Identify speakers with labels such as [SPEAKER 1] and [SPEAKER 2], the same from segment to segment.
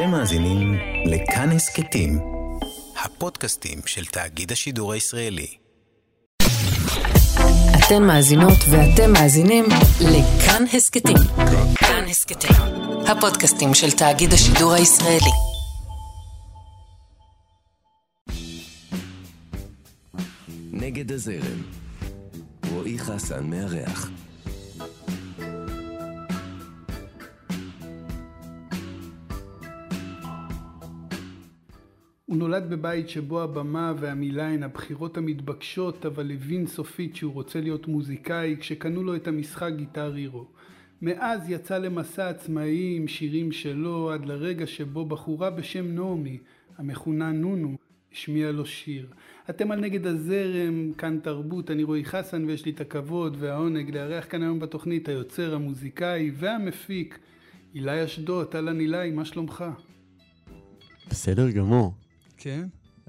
[SPEAKER 1] אתם מאזינים לכאן הסכתים, הפודקאסטים של תאגיד השידור הישראלי.
[SPEAKER 2] אתן מאזינות ואתם מאזינים לכאן הסכתים. כאן הסכתים, הפודקאסטים של תאגיד השידור הישראלי.
[SPEAKER 3] נגד הזרם. רועי חסן מארח.
[SPEAKER 4] הוא נולד בבית שבו הבמה והמילה הן הבחירות המתבקשות, אבל הבין סופית שהוא רוצה להיות מוזיקאי כשקנו לו את המשחק גיטר הירו. מאז יצא למסע עצמאי עם שירים שלו, עד לרגע שבו בחורה בשם נעמי, המכונה נונו, השמיעה לו שיר. אתם על נגד הזרם, כאן תרבות, אני רועי חסן ויש לי את הכבוד והעונג לארח כאן היום בתוכנית היוצר, המוזיקאי והמפיק, אילי אשדוד, אהלן אילי, מה שלומך?
[SPEAKER 5] בסדר גמור.
[SPEAKER 4] כן?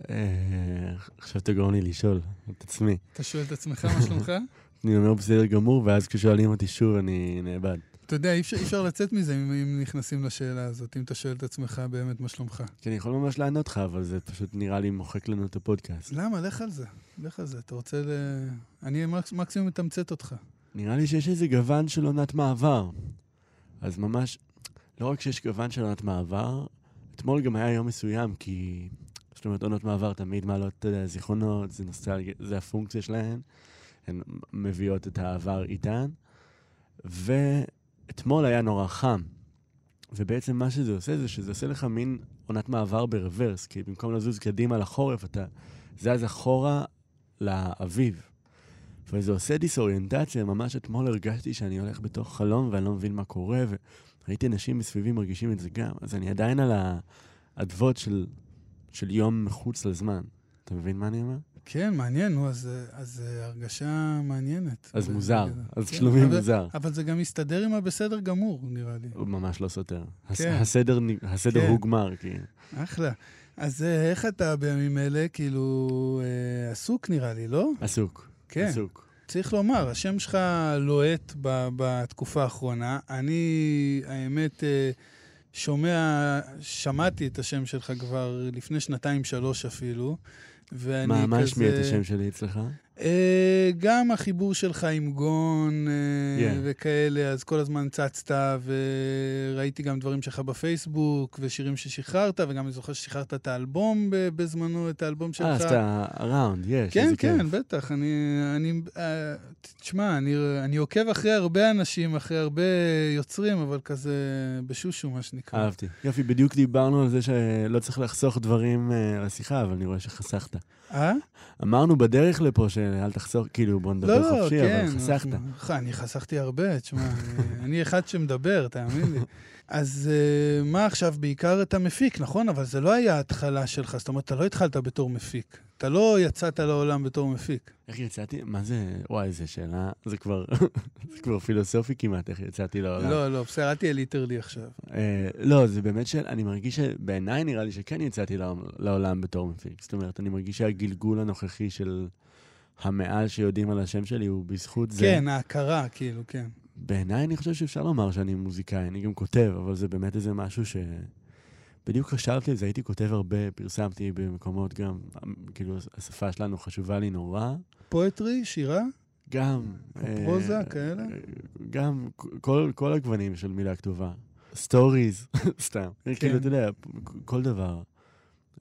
[SPEAKER 5] אה, עכשיו תגרום לי לשאול את עצמי.
[SPEAKER 4] אתה שואל את עצמך מה שלומך?
[SPEAKER 5] אני אומר בסדר גמור, ואז כששואלים אותי שוב אני נאבד.
[SPEAKER 4] אתה יודע, אי אפשר, לצאת מזה אם, נכנסים לשאלה הזאת, אם אתה שואל את עצמך באמת מה שלומך.
[SPEAKER 5] כי אני יכול ממש לענות לך, אבל זה פשוט נראה לי מוחק לנו את הפודקאסט.
[SPEAKER 4] למה? לך על זה. לך על זה. אתה רוצה ל... אני מקס, מקסימום מתמצת אותך.
[SPEAKER 5] נראה לי שיש איזה גוון של עונת מעבר. אז ממש, לא רק שיש גוון של עונת מעבר, אתמול גם היה יום מסוים, כי זאת אומרת, עונות מעבר תמיד מעלות, אתה יודע, זיכרונות, זה נוסטלגיה, זה הפונקציה שלהן. הן מביאות את העבר איתן. ואתמול היה נורא חם. ובעצם מה שזה עושה זה שזה עושה לך מין עונת מעבר ברוורס, כי במקום לזוז קדימה לחורף, אתה זז אחורה לאביב. וזה עושה דיסאוריינטציה, ממש אתמול הרגשתי שאני הולך בתוך חלום ואני לא מבין מה קורה, וראיתי אנשים מסביבי מרגישים את זה גם. אז אני עדיין על האדוות של, של יום מחוץ לזמן. אתה מבין מה אני אומר?
[SPEAKER 4] כן, מעניין, נו, אז, אז uh, הרגשה מעניינת.
[SPEAKER 5] אז מוזר, אז כן, שלומי
[SPEAKER 4] אבל,
[SPEAKER 5] מוזר.
[SPEAKER 4] אבל זה גם מסתדר עם הבסדר גמור, נראה לי.
[SPEAKER 5] הוא ממש לא סותר. כן. הסדר, הסדר כן. הוא גמר, כי...
[SPEAKER 4] אחלה. אז uh, איך אתה בימים אלה? כאילו, uh, עסוק נראה לי, לא?
[SPEAKER 5] עסוק. כן. עסוק.
[SPEAKER 4] צריך לומר, השם שלך לוהט בתקופה האחרונה. אני, האמת, שומע, שמעתי את השם שלך כבר לפני שנתיים-שלוש אפילו.
[SPEAKER 5] ואני מה, כזה... מה השמיע את השם שלי אצלך?
[SPEAKER 4] אה, גם החיבור שלך עם גון אה, yeah. וכאלה, אז כל הזמן צצת, וראיתי גם דברים שלך בפייסבוק, ושירים ששחררת, וגם אני זוכר ששחררת את האלבום בזמנו, את האלבום שלך.
[SPEAKER 5] אה, אז אתה אראונד, יש,
[SPEAKER 4] כן, כן, כיף. בטח. אני, אני, אה, תשמע, אני, אני עוקב אחרי הרבה אנשים, אחרי הרבה יוצרים, אבל כזה בשושו, מה שנקרא.
[SPEAKER 5] אהבתי. יופי, בדיוק דיברנו על זה שלא צריך לחסוך דברים על השיחה, אבל אני רואה שחסכת.
[SPEAKER 4] אה?
[SPEAKER 5] אמרנו בדרך לפה שאל תחסוך, כאילו, בוא נדבר לא, חופשי, כן, אבל חסכת.
[SPEAKER 4] אני חסכתי הרבה, תשמע, אני, אני אחד שמדבר, תאמין לי. אז uh, מה עכשיו, בעיקר אתה מפיק, נכון? אבל זה לא היה ההתחלה שלך, זאת אומרת, אתה לא התחלת בתור מפיק. אתה לא יצאת לעולם בתור מפיק.
[SPEAKER 5] איך יצאתי? מה זה? וואי, איזה שאלה. זה כבר, זה כבר פילוסופי כמעט, איך יצאתי לעולם.
[SPEAKER 4] לא, לא, בסדר, אל תהיה ליטרלי עכשיו.
[SPEAKER 5] אה, לא, זה באמת של... אני מרגיש שבעיניי נראה לי שכן יצאתי לעולם בתור מפיק. זאת אומרת, אני מרגיש שהגלגול הנוכחי של המעט שיודעים על השם שלי הוא בזכות זה.
[SPEAKER 4] כן, ההכרה, כאילו, כן.
[SPEAKER 5] בעיניי אני חושב שאפשר לומר שאני מוזיקאי, אני גם כותב, אבל זה באמת איזה משהו ש... בדיוק חשבתי על זה, הייתי כותב הרבה, פרסמתי במקומות גם, כאילו, השפה שלנו חשובה לי נורא.
[SPEAKER 4] poetry, שירה?
[SPEAKER 5] גם.
[SPEAKER 4] פרוזה, אה, כאלה?
[SPEAKER 5] גם, כל, כל הגוונים של מילה כתובה. stories, סתם. כן. כאילו, אתה יודע, כל דבר.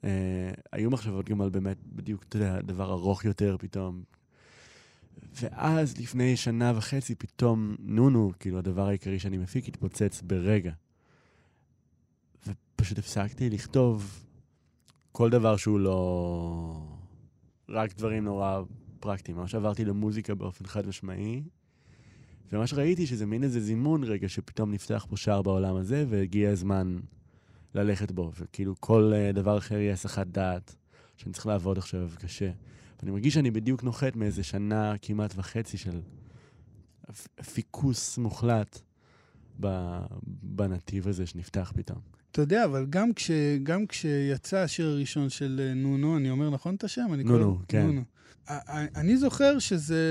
[SPEAKER 5] אה, היו מחשבות גם על באמת, בדיוק, אתה יודע, דבר ארוך יותר פתאום. ואז, לפני שנה וחצי, פתאום נונו, כאילו, הדבר העיקרי שאני מפיק, התפוצץ ברגע. פשוט הפסקתי לכתוב כל דבר שהוא לא... רק דברים נורא פרקטיים. ממש עברתי למוזיקה באופן חד משמעי, וממש ראיתי שזה מין איזה זימון רגע שפתאום נפתח פה שער בעולם הזה, והגיע הזמן ללכת בו. וכאילו כל uh, דבר אחר יהיה הסחת דעת, שאני צריך לעבוד עכשיו קשה. ואני מרגיש שאני בדיוק נוחת מאיזה שנה כמעט וחצי של פיקוס מוחלט בנתיב הזה שנפתח פתאום.
[SPEAKER 4] אתה יודע, אבל גם, כש, גם כשיצא השיר הראשון של אה, נונו, אני אומר נכון את השם?
[SPEAKER 5] נונו, כן. נונו.
[SPEAKER 4] אני זוכר שזה,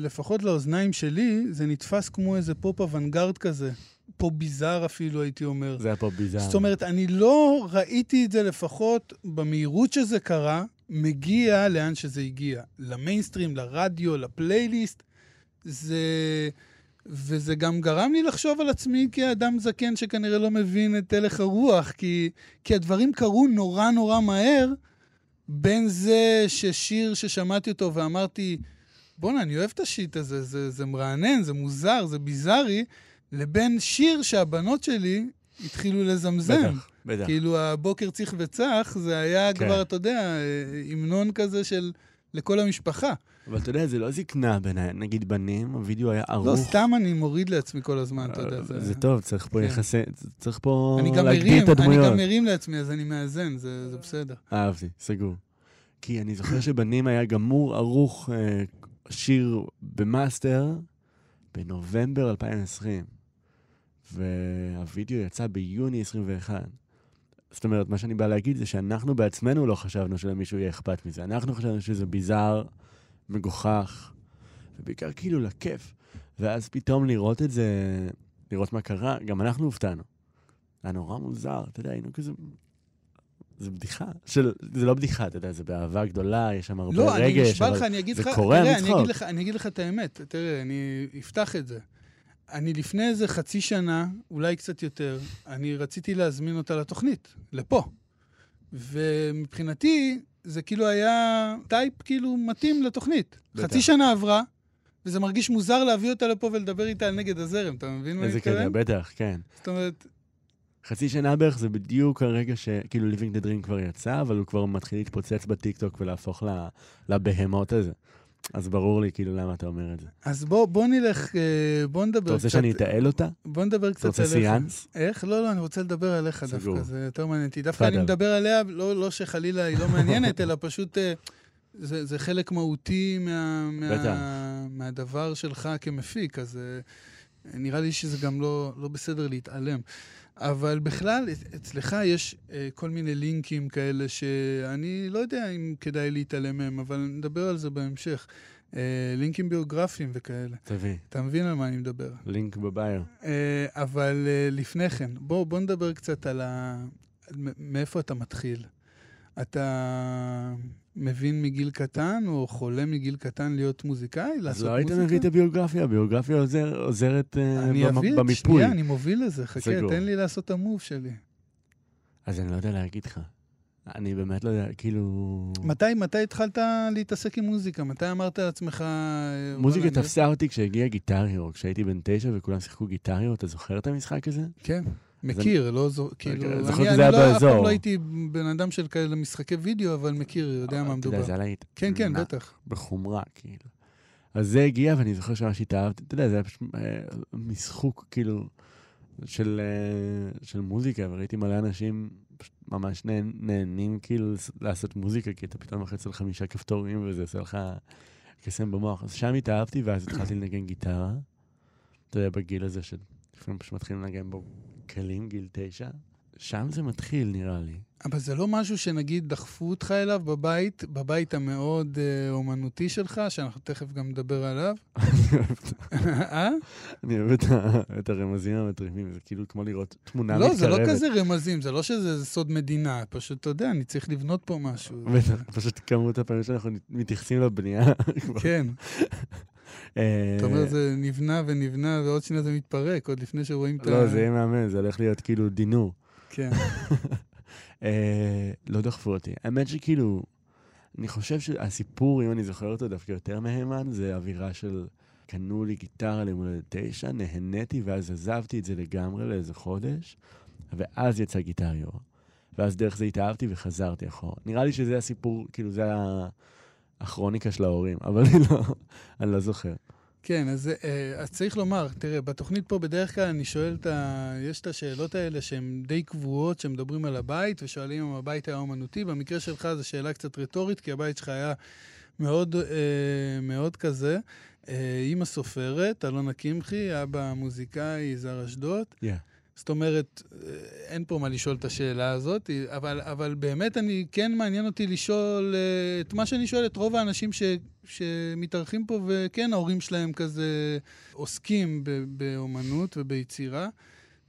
[SPEAKER 4] לפחות לאוזניים שלי, זה נתפס כמו איזה פופ אוונגרד כזה. פה ביזאר אפילו, הייתי אומר.
[SPEAKER 5] זה היה פה ביזאר.
[SPEAKER 4] זאת אומרת, אני לא ראיתי את זה לפחות במהירות שזה קרה, מגיע לאן שזה הגיע. למיינסטרים, לרדיו, לפלייליסט. זה... וזה גם גרם לי לחשוב על עצמי כאדם זקן שכנראה לא מבין את הלך הרוח, כי, כי הדברים קרו נורא נורא מהר, בין זה ששיר ששמעתי אותו ואמרתי, בואנה, אני אוהב את השיט הזה, זה, זה מרענן, זה מוזר, זה ביזארי, לבין שיר שהבנות שלי התחילו לזמזם.
[SPEAKER 5] בטח, בטח.
[SPEAKER 4] כאילו, הבוקר צריך וצח, זה היה
[SPEAKER 5] כן.
[SPEAKER 4] כבר, אתה יודע, המנון כזה של... לכל המשפחה.
[SPEAKER 5] אבל אתה יודע, זה לא זקנה בעיניי. נגיד בנים, הווידאו היה ערוך.
[SPEAKER 4] לא, סתם אני מוריד לעצמי כל הזמן, אתה יודע.
[SPEAKER 5] זה טוב, צריך פה
[SPEAKER 4] כן.
[SPEAKER 5] יחסי... צריך פה
[SPEAKER 4] אני
[SPEAKER 5] להגדיל את
[SPEAKER 4] אני
[SPEAKER 5] הדמויות.
[SPEAKER 4] גם מרים לעצמי, אז אני מאזן, זה זה בסדר.
[SPEAKER 5] אהבתי, סגור. כי אני זוכר שבנים היה גמור ערוך אה, שיר במאסטר בנובמבר 2020, והווידאו יצא ביוני 21. זאת אומרת, מה שאני בא להגיד זה שאנחנו בעצמנו לא חשבנו שלמישהו יהיה אכפת מזה. אנחנו חשבנו שזה ביזאר, מגוחך, ובעיקר כאילו לכיף. ואז פתאום לראות את זה, לראות מה קרה, גם אנחנו הופתענו. היה נורא מוזר, אתה יודע, היינו כזה... זה בדיחה. של, זה לא בדיחה, אתה יודע, זה באהבה גדולה, יש שם הרבה
[SPEAKER 4] לא, אני
[SPEAKER 5] רגש. אבל
[SPEAKER 4] לך,
[SPEAKER 5] זה
[SPEAKER 4] לך,
[SPEAKER 5] קורע מצחוק.
[SPEAKER 4] אני אגיד לך את האמת, תראה, אני אפתח את זה. אני לפני איזה חצי שנה, אולי קצת יותר, אני רציתי להזמין אותה לתוכנית, לפה. ומבחינתי, זה כאילו היה טייפ כאילו מתאים לתוכנית.
[SPEAKER 5] בטח.
[SPEAKER 4] חצי שנה עברה, וזה מרגיש מוזר להביא אותה לפה ולדבר איתה על נגד הזרם, אתה מבין מה אני
[SPEAKER 5] איזה קטע,
[SPEAKER 4] מתכוון?
[SPEAKER 5] בטח, כן.
[SPEAKER 4] זאת אומרת,
[SPEAKER 5] חצי שנה בערך זה בדיוק הרגע שכאילו Living the Dream כבר יצא, אבל הוא כבר מתחיל להתפוצץ בטיקטוק ולהפוך לבהמות הזה. אז ברור לי כאילו למה אתה אומר את זה.
[SPEAKER 4] אז בוא, בוא נלך, אה, בוא נדבר
[SPEAKER 5] אתה רוצה
[SPEAKER 4] קצת-
[SPEAKER 5] שאני אתעל אותה?
[SPEAKER 4] בוא נדבר קצת
[SPEAKER 5] אתה רוצה
[SPEAKER 4] עליך.
[SPEAKER 5] סיאנס?
[SPEAKER 4] איך? לא, לא, אני רוצה לדבר עליך
[SPEAKER 5] סגור.
[SPEAKER 4] דווקא, זה יותר מעניין אותי. דווקא אני. מדבר עליה, לא, לא שחלילה היא לא מעניינת, אלא פשוט אה, זה, זה חלק מהותי מה,
[SPEAKER 5] בטח.
[SPEAKER 4] מה, מהדבר שלך כמפיק, אז אה, נראה לי שזה גם לא, לא בסדר להתעלם. אבל בכלל, אצ- אצלך יש אה, כל מיני לינקים כאלה שאני לא יודע אם כדאי להתעלם מהם, אבל נדבר על זה בהמשך. אה, לינקים ביוגרפיים וכאלה.
[SPEAKER 5] תביא,
[SPEAKER 4] אתה מבין על מה אני מדבר?
[SPEAKER 5] לינק בבייר.
[SPEAKER 4] אה, אבל אה, לפני כן, בוא, בוא נדבר קצת על ה... מאיפה אתה מתחיל. אתה מבין מגיל קטן, או חולם מגיל קטן להיות מוזיקאי,
[SPEAKER 5] אז
[SPEAKER 4] לעשות
[SPEAKER 5] לא היית
[SPEAKER 4] מוזיקה?
[SPEAKER 5] מביא את הביוגרפיה, הביוגרפיה עוזר- עוזרת אה,
[SPEAKER 4] אני
[SPEAKER 5] במ-
[SPEAKER 4] אביא
[SPEAKER 5] במיפוי.
[SPEAKER 4] שנייה, אני מוביל לזה, חכה,
[SPEAKER 5] סגור.
[SPEAKER 4] תן לי לעשות את המוב שלי.
[SPEAKER 5] אז אני לא יודע להגיד לך. אני באמת לא יודע, כאילו...
[SPEAKER 4] מתי, מתי התחלת להתעסק עם מוזיקה? מתי אמרת לעצמך... אה,
[SPEAKER 5] מוזיקה תפסה אותי כשהגיע גיטר הירו, כשהייתי בן תשע וכולם שיחקו גיטר הירו, אתה זוכר את המשחק הזה?
[SPEAKER 4] כן, מכיר, לא זו... כאילו...
[SPEAKER 5] זוכר
[SPEAKER 4] אני-
[SPEAKER 5] שזה היה
[SPEAKER 4] אני לא- אף פעם. לא הייתי בן אדם של כאלה משחקי וידאו, אבל מכיר, יודע מה
[SPEAKER 5] אתה
[SPEAKER 4] מדובר.
[SPEAKER 5] יודע, זה היה.
[SPEAKER 4] כן, כן. בטח.
[SPEAKER 5] בחומרה, כאילו. אז זה הגיע, ואני זוכר שממש התאהבתי, אתה יודע, זה היה פשוט אה, משחוק, כאילו, של, אה, של מוזיקה, וראיתי מלא אנשים ממש נהנ, נהנים, כאילו, לעשות מוזיקה, כי אתה פתאום לוחץ על חמישה כפתורים, וזה עושה לך קסם במוח. אז שם התאהבתי, ואז התחלתי לנגן גיטרה. אתה יודע, בגיל הזה שלפעמים פשוט מתחילים לנגן בו כלים, גיל תשע. שם זה מתחיל, נראה לי.
[SPEAKER 4] אבל זה לא משהו שנגיד דחפו אותך אליו בבית, בבית המאוד אה, אומנותי שלך, שאנחנו תכף גם נדבר עליו? אה?
[SPEAKER 5] אני אוהב את ה- את הרמזים המטריפים, זה כאילו כמו לראות תמונה
[SPEAKER 4] לא,
[SPEAKER 5] מתקרבת.
[SPEAKER 4] זה לא כזה רמזים, זה לא שזה סוד מדינה, פשוט, אתה יודע, אני צריך לבנות פה משהו.
[SPEAKER 5] בטח, פשוט כמות הפעמים שאנחנו מתייחסים לבנייה.
[SPEAKER 4] כן,
[SPEAKER 5] אה,
[SPEAKER 4] אתה אומר, זה נבנה ונבנה, ועוד שנייה זה מתפרק, עוד לפני שרואים את ה...
[SPEAKER 5] לא, זה יהיה מהמם, זה הולך להיות כאילו דינור.
[SPEAKER 4] כן.
[SPEAKER 5] אה, לא דחפו אותי. האמת שכאילו, אני חושב שהסיפור, אם אני זוכר אותו דווקא יותר מהימן, זה אווירה של קנו לי גיטרה ליום הולדת תשע, נהניתי, ואז עזבתי את זה לגמרי לאיזה חודש, ואז יצא גיטריו. ואז דרך זה התאהבתי וחזרתי אחורה. נראה לי שזה הסיפור, כאילו זה ה- הכרוניקה של ההורים, אבל אני לא, אני לא זוכר.
[SPEAKER 4] כן, אז, אה, אז צריך לומר, תראה, בתוכנית פה בדרך כלל אני שואל את ה... יש את השאלות האלה שהן די קבועות, שמדברים על הבית, ושואלים אם הבית היה אומנותי. במקרה שלך זו שאלה קצת רטורית, כי הבית שלך היה מאוד, אה, מאוד כזה. אה, אימא סופרת, אלונה קמחי, אבא מוזיקאי, יזהר אשדוד.
[SPEAKER 5] Yeah.
[SPEAKER 4] זאת אומרת, אה, אין פה מה לשאול את השאלה הזאת, אבל, אבל באמת אני, כן מעניין אותי לשאול אה, את מה שאני שואל את רוב האנשים ש, שמתארחים פה, וכן, ההורים שלהם כזה עוסקים ב, באומנות וביצירה.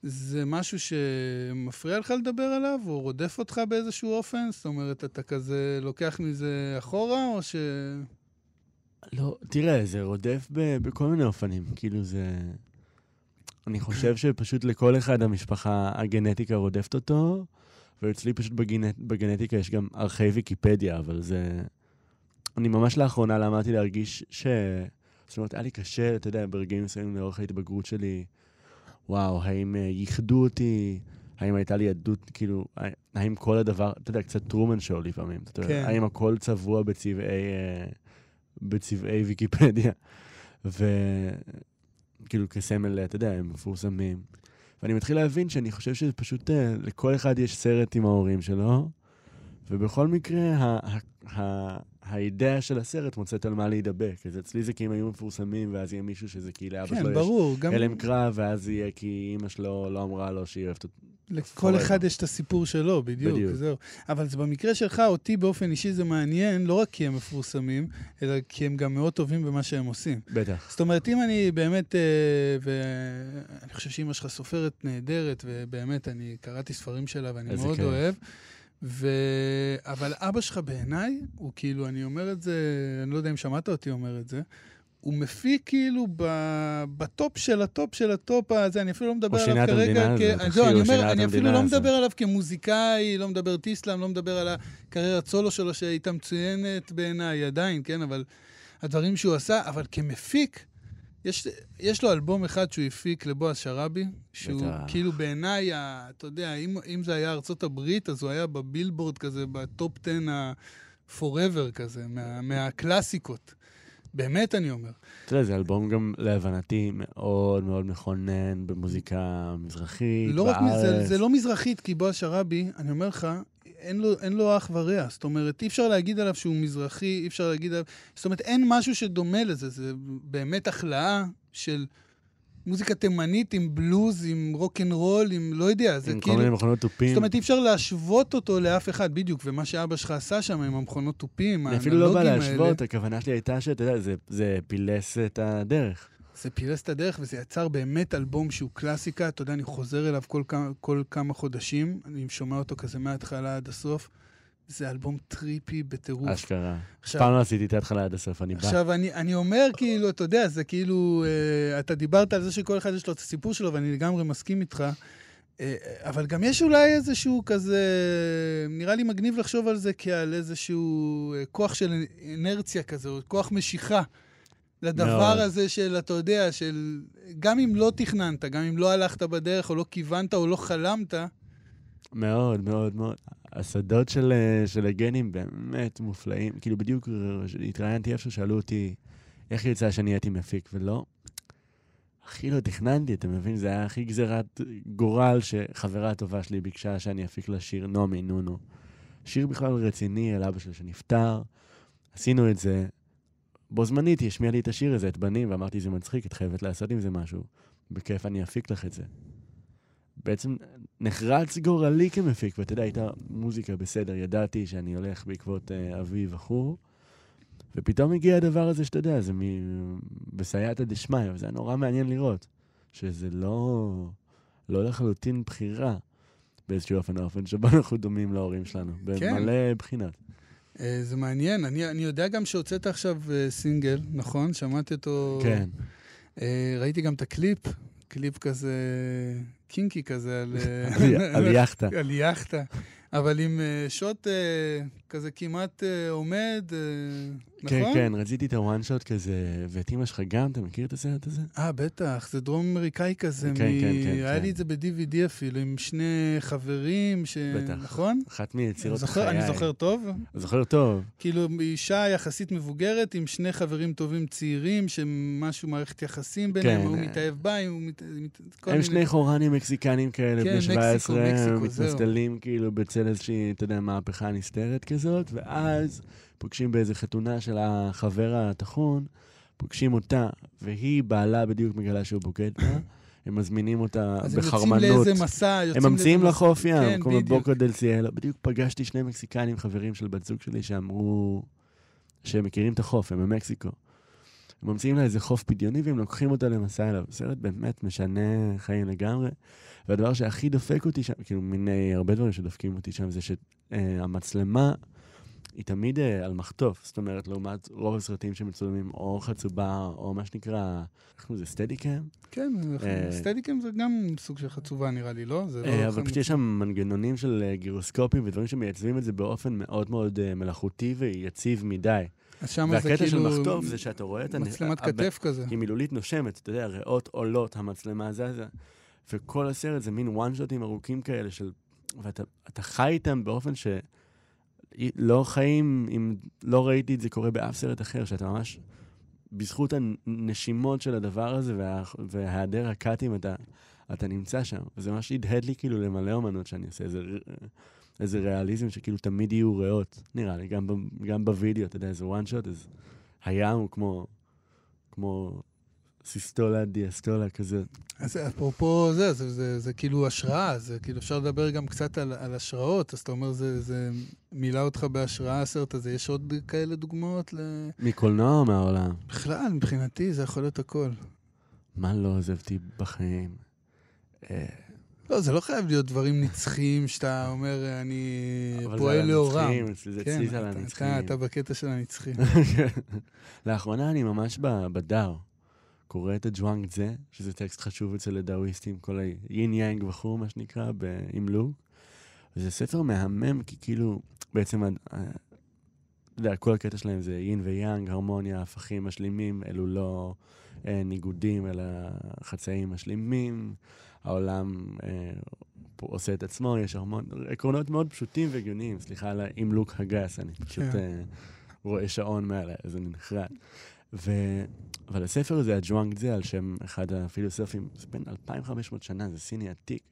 [SPEAKER 4] זה משהו שמפריע לך לדבר עליו, או רודף אותך באיזשהו אופן? זאת אומרת, אתה כזה לוקח מזה אחורה, או ש...
[SPEAKER 5] לא, תראה, זה רודף ב- בכל מיני אופנים. כאילו זה... אני חושב שפשוט לכל אחד המשפחה, הגנטיקה רודפת אותו, ואצלי פשוט בגנט, בגנטיקה יש גם ערכי ויקיפדיה, אבל זה... אני ממש לאחרונה למדתי להרגיש ש... זאת אומרת, היה לי קשה, אתה יודע, ברגעים מסוימים לאורך ההתבגרות שלי, וואו, האם uh, ייחדו אותי? האם הייתה לי עדות, כאילו, האם כל הדבר, אתה יודע, קצת טרומן שואו לפעמים, אתה יודע,
[SPEAKER 4] כן.
[SPEAKER 5] האם הכל צבוע בצבעי, uh, בצבעי ויקיפדיה? וכאילו כסמל, אתה יודע, הם מפורסמים. ואני מתחיל להבין שאני חושב שזה פשוט, uh, לכל אחד יש סרט עם ההורים שלו, ובכל מקרה, ה- ה- ה- האידאה של הסרט מוצאת על מה להידבק. אז אצלי זה כי הם היו מפורסמים, ואז יהיה מישהו שזה כי לאבא
[SPEAKER 4] כן,
[SPEAKER 5] שלו יש
[SPEAKER 4] ברור. גם
[SPEAKER 5] הלם קרב, ואז יהיה כי אימא שלו לא אמרה לו שהיא אוהבת אותו.
[SPEAKER 4] לכל. אחד יש את הסיפור שלו, בדיוק,
[SPEAKER 5] בדיוק.
[SPEAKER 4] זהו. אבל זה במקרה שלך, אותי באופן אישי זה מעניין, לא רק כי הם מפורסמים, אלא כי הם גם מאוד טובים במה שהם עושים.
[SPEAKER 5] בטח.
[SPEAKER 4] זאת אומרת, אם אני באמת, אה, ואני חושב שאימא שלך סופרת נהדרת, ובאמת, אני קראתי ספרים שלה ואני מאוד
[SPEAKER 5] כיף.
[SPEAKER 4] אוהב. ו... אבל אבא שלך בעיניי, הוא כאילו, אני אומר את זה, אני לא יודע אם שמעת אותי אומר את זה, הוא מפיק כאילו ב... בטופ של הטופ של הטופ הזה, אני אפילו לא מדבר
[SPEAKER 5] הוא
[SPEAKER 4] עליו
[SPEAKER 5] שינה את
[SPEAKER 4] כרגע.
[SPEAKER 5] המדינה הזאת,
[SPEAKER 4] כ... לא, אני
[SPEAKER 5] הוא
[SPEAKER 4] אומר, אני אפילו לא. מדבר עליו כמוזיקאי, לא מדבר תיסלם, לא מדבר על הקריירת סולו שלו שהייתה מצוינת בעיניי עדיין, כן? אבל הדברים שהוא עשה, אבל כמפיק, יש, יש לו אלבום אחד שהוא הפיק לבועז שרעבי, שהוא
[SPEAKER 5] בטח.
[SPEAKER 4] כאילו בעיניי, אתה יודע, אם, אם זה היה ארצות הברית, אז הוא היה בבילבורד כזה, בטופ 10 ה-forever כזה, מה, מהקלאסיקות. באמת, אני אומר.
[SPEAKER 5] אתה יודע, זה אלבום גם להבנתי מאוד מאוד מכונן במוזיקה מזרחית,
[SPEAKER 4] לא רק מזה,
[SPEAKER 5] בארץ.
[SPEAKER 4] זה לא מזרחית, כי בועז שראבי, אני אומר לך, אין לו, אין לו אח ורע. זאת אומרת, אי אפשר להגיד עליו שהוא מזרחי, אי אפשר להגיד עליו... זאת אומרת, אין משהו שדומה לזה. זה באמת החלאה של מוזיקה תימנית עם בלוז, עם רול, עם לא יודע, זה
[SPEAKER 5] עם כל
[SPEAKER 4] כאילו...
[SPEAKER 5] מיני מכונות תופים.
[SPEAKER 4] זאת אומרת, אי אפשר להשוות אותו לאף אחד, בדיוק. ומה שאבא שלך עשה שם עם המכונות תופים,
[SPEAKER 5] אני אפילו לא בא
[SPEAKER 4] האנלוגים האלה,
[SPEAKER 5] להשוות, הכוונה שלי הייתה שאתה יודע, זה- זה פילס את הדרך.
[SPEAKER 4] זה פילס את הדרך, וזה יצר באמת אלבום שהוא קלאסיקה. אתה יודע, אני חוזר אליו כל כמה, כל כמה חודשים, אני שומע אותו כזה מההתחלה עד הסוף. זה אלבום טריפי בטירוף.
[SPEAKER 5] אשכרה.
[SPEAKER 4] עכשיו,
[SPEAKER 5] פעם לא עשיתי את ההתחלה עד הסוף, אני בא.
[SPEAKER 4] עכשיו אני, אני אומר, כאילו, אתה יודע, זה כאילו, אה, אתה דיברת על זה שכל אחד יש לו את הסיפור שלו, ואני לגמרי מסכים איתך, אה, אבל גם יש אולי איזשהו כזה, נראה לי מגניב לחשוב על זה כעל איזשהו אה, כוח של אנרציה כזה, או כוח משיכה. לדבר
[SPEAKER 5] מאוד.
[SPEAKER 4] הזה של, אתה יודע, של גם אם לא תכננת, גם אם לא הלכת בדרך, או לא כיוונת, או לא חלמת,
[SPEAKER 5] מאוד, מאוד, מאוד. השדות של, אה, של הגנים באמת מופלאים. כאילו, בדיוק התראיינתי איפה שאלו אותי איך יצא שאני הייתי מפיק, ולא. הכי לא תכננתי, אתה מבין? זה היה הכי גזירת גורל שחברה טובה שלי ביקשה שאני אפיק לה שיר, נעמי נונו. שיר בכלל רציני על אבא שלו שנפטר. עשינו את זה. בו זמנית היא השמיעה לי את השיר הזה, את בנים, ואמרתי, זה מצחיק, את חייבת לעשות עם זה משהו. בכיף אני אפיק לך את זה. בעצם נחרץ גורלי כמפיק, ואתה יודע, הייתה מוזיקה בסדר, ידעתי שאני הולך בעקבות uh, אבי וכו', ופתאום הגיע הדבר הזה שאתה יודע, זה מ... בסייעתא דשמיא, וזה היה נורא מעניין לראות, שזה לא, לא לחלוטין בחירה באיזשהו אופן, האופן שבו אנחנו דומים להורים שלנו,
[SPEAKER 4] כן.
[SPEAKER 5] במלא בחינות.
[SPEAKER 4] אה, זה מעניין. אני, אני יודע גם שהוצאת עכשיו אה, סינגל, נכון? שמעתי אותו...
[SPEAKER 5] כן,
[SPEAKER 4] אה, ראיתי גם את הקליפ, קליפ כזה קינקי כזה על...
[SPEAKER 5] על- על יאכטה.
[SPEAKER 4] על יאכטה. אבל עם אה, שוט אה, כזה כמעט אה, עומד, אה,
[SPEAKER 5] כן,
[SPEAKER 4] נכון?
[SPEAKER 5] כן, רציתי את ה one shot כזה, ואת אמא שלך גם, אתה מכיר את הסרט הזה?
[SPEAKER 4] אה, בטח, זה דרום אמריקאי כזה.
[SPEAKER 5] כן,
[SPEAKER 4] מ...
[SPEAKER 5] כן, כן,
[SPEAKER 4] היה
[SPEAKER 5] כן.
[SPEAKER 4] לי את זה ב-DVD אפילו, עם שני חברים, ש...
[SPEAKER 5] בטח.
[SPEAKER 4] נכון?
[SPEAKER 5] אחת מיצירות
[SPEAKER 4] זוכר,
[SPEAKER 5] חיי.
[SPEAKER 4] אני זוכר טוב.
[SPEAKER 5] זוכר טוב.
[SPEAKER 4] כאילו, אישה יחסית מבוגרת עם שני חברים טובים צעירים, שמשהו מערכת יחסים ביניהם,
[SPEAKER 5] כן,
[SPEAKER 4] הוא
[SPEAKER 5] אה.
[SPEAKER 4] מתאהב בה, הוא מת... כל
[SPEAKER 5] הם
[SPEAKER 4] מיני-
[SPEAKER 5] שני חורנים מקסיקנים כאלה,
[SPEAKER 4] כן,
[SPEAKER 5] בני
[SPEAKER 4] מקסיקו,
[SPEAKER 5] 17,
[SPEAKER 4] מקסיקו, זהו.
[SPEAKER 5] מתנצלים כאילו בצל איזושהי, אתה יודע, מהפכה נסתרת כזאת, ואז פוגשים באיזה חתונה של החבר הטחון, פוגשים אותה, והיא בעלה בדיוק מגלה שהוא בוגד בה, הם מזמינים אותה
[SPEAKER 4] אז הם יוצאים
[SPEAKER 5] בחרמנות.
[SPEAKER 4] לאיזה מסע, יוצאים
[SPEAKER 5] הם ממציאים לחוף ים,
[SPEAKER 4] כן,
[SPEAKER 5] כמו. בבוקו דל סיאלו. בדיוק פגשתי שני מקסיקנים, חברים של בת זוג שלי, שאמרו שהם מכירים את החוף, הם ממקסיקו. הם ממציאים לה איזה חוף בדיוני והם לוקחים אותה למסע אליו. סרט באמת משנה חיים לגמרי. והדבר שהכי דופק אותי שם, כאילו מיני הרבה דברים שדופקים אותי שם, זה שהמצלמה היא תמיד אה, על מחטוף. זאת אומרת, לעומת רוב הסרטים שמצולמים או חצובה, או מה שנקרא, איך קוראים לזה, סטדיקאם?
[SPEAKER 4] כן,
[SPEAKER 5] אה,
[SPEAKER 4] סטדיקים זה גם סוג של חצובה נראה לי, לא? לא
[SPEAKER 5] אה, אבל פשוט יש שם מנגנונים של אה, גירוסקופים ודברים שמייצבים את זה באופן מאוד מאוד אה, מלאכותי ויציב מדי.
[SPEAKER 4] אז שם זה
[SPEAKER 5] והקטע של
[SPEAKER 4] כאילו
[SPEAKER 5] מחטוף זה שאתה רואה את...
[SPEAKER 4] מצלמת כתף כזה.
[SPEAKER 5] היא מילולית נושמת, אתה יודע, ריאות עולות, המצלמה זזה, וכל הסרט זה מין וואן שוטים ארוכים כאלה של... ואתה אתה חי איתם באופן ש... לא חיים, אם לא ראיתי את זה קורה באף סרט אחר, שאתה ממש, בזכות הנשימות של הדבר הזה וה, והיעדר הקאטים, אתה, אתה נמצא שם. וזה ממש הדהד לי כאילו למלא אומנות שאני עושה, איזה, איזה ריאליזם שכאילו תמיד יהיו ריאות, נראה לי, גם, גם בווידאו, אתה יודע, איזה וואן שוט, אז הים הוא כמו, כמו סיסטולה, דיאסטולה כזה.
[SPEAKER 4] אז אפרופו זה, זה, זה, זה כאילו השראה, זה כאילו אפשר לדבר גם קצת על, על השראות, אז אתה אומר, זה, זה מילא אותך בהשראה הסרט הזה, יש עוד כאלה דוגמאות ל...
[SPEAKER 5] מקולנוע או מהעולם?
[SPEAKER 4] בכלל, מבחינתי זה יכול להיות הכל.
[SPEAKER 5] מה לא עזבתי בחיים? אה,
[SPEAKER 4] לא, זה לא חייב להיות דברים נצחיים שאתה אומר, אני
[SPEAKER 5] אבל
[SPEAKER 4] פועל
[SPEAKER 5] זה על
[SPEAKER 4] לאורם.
[SPEAKER 5] הנצחיים, זה
[SPEAKER 4] כן,
[SPEAKER 5] אצלי זה על הנצחיים.
[SPEAKER 4] אתה, בקטע של הנצחים.
[SPEAKER 5] לאחרונה אני ממש ב- בדר. קורא את הג'ואנג זה, שזה טקסט חשוב אצל הדאוויסטים, כל היין יאנג וכו', מה שנקרא, עם לוק. וזה ספר מהמם, כי כאילו, בעצם, ה- ה- אתה יודע, כל הקטע שלהם זה יין ויאנג, הרמוניה, הפכים משלימים, אלו לא אה, ניגודים, אלא חצאים משלימים. העולם אה, עושה את עצמו, יש המון עקרונות מאוד פשוטים והגיוניים. סליחה על האימלוק הגס, אני פשוט
[SPEAKER 4] כן.
[SPEAKER 5] אה, רואה שעון מעלה, אז אני נחרד. ו... אבל הספר הזה, הג'ואנג זה, על שם אחד הפילוסופים, זה בן 2,500 שנה, זה סיני עתיק.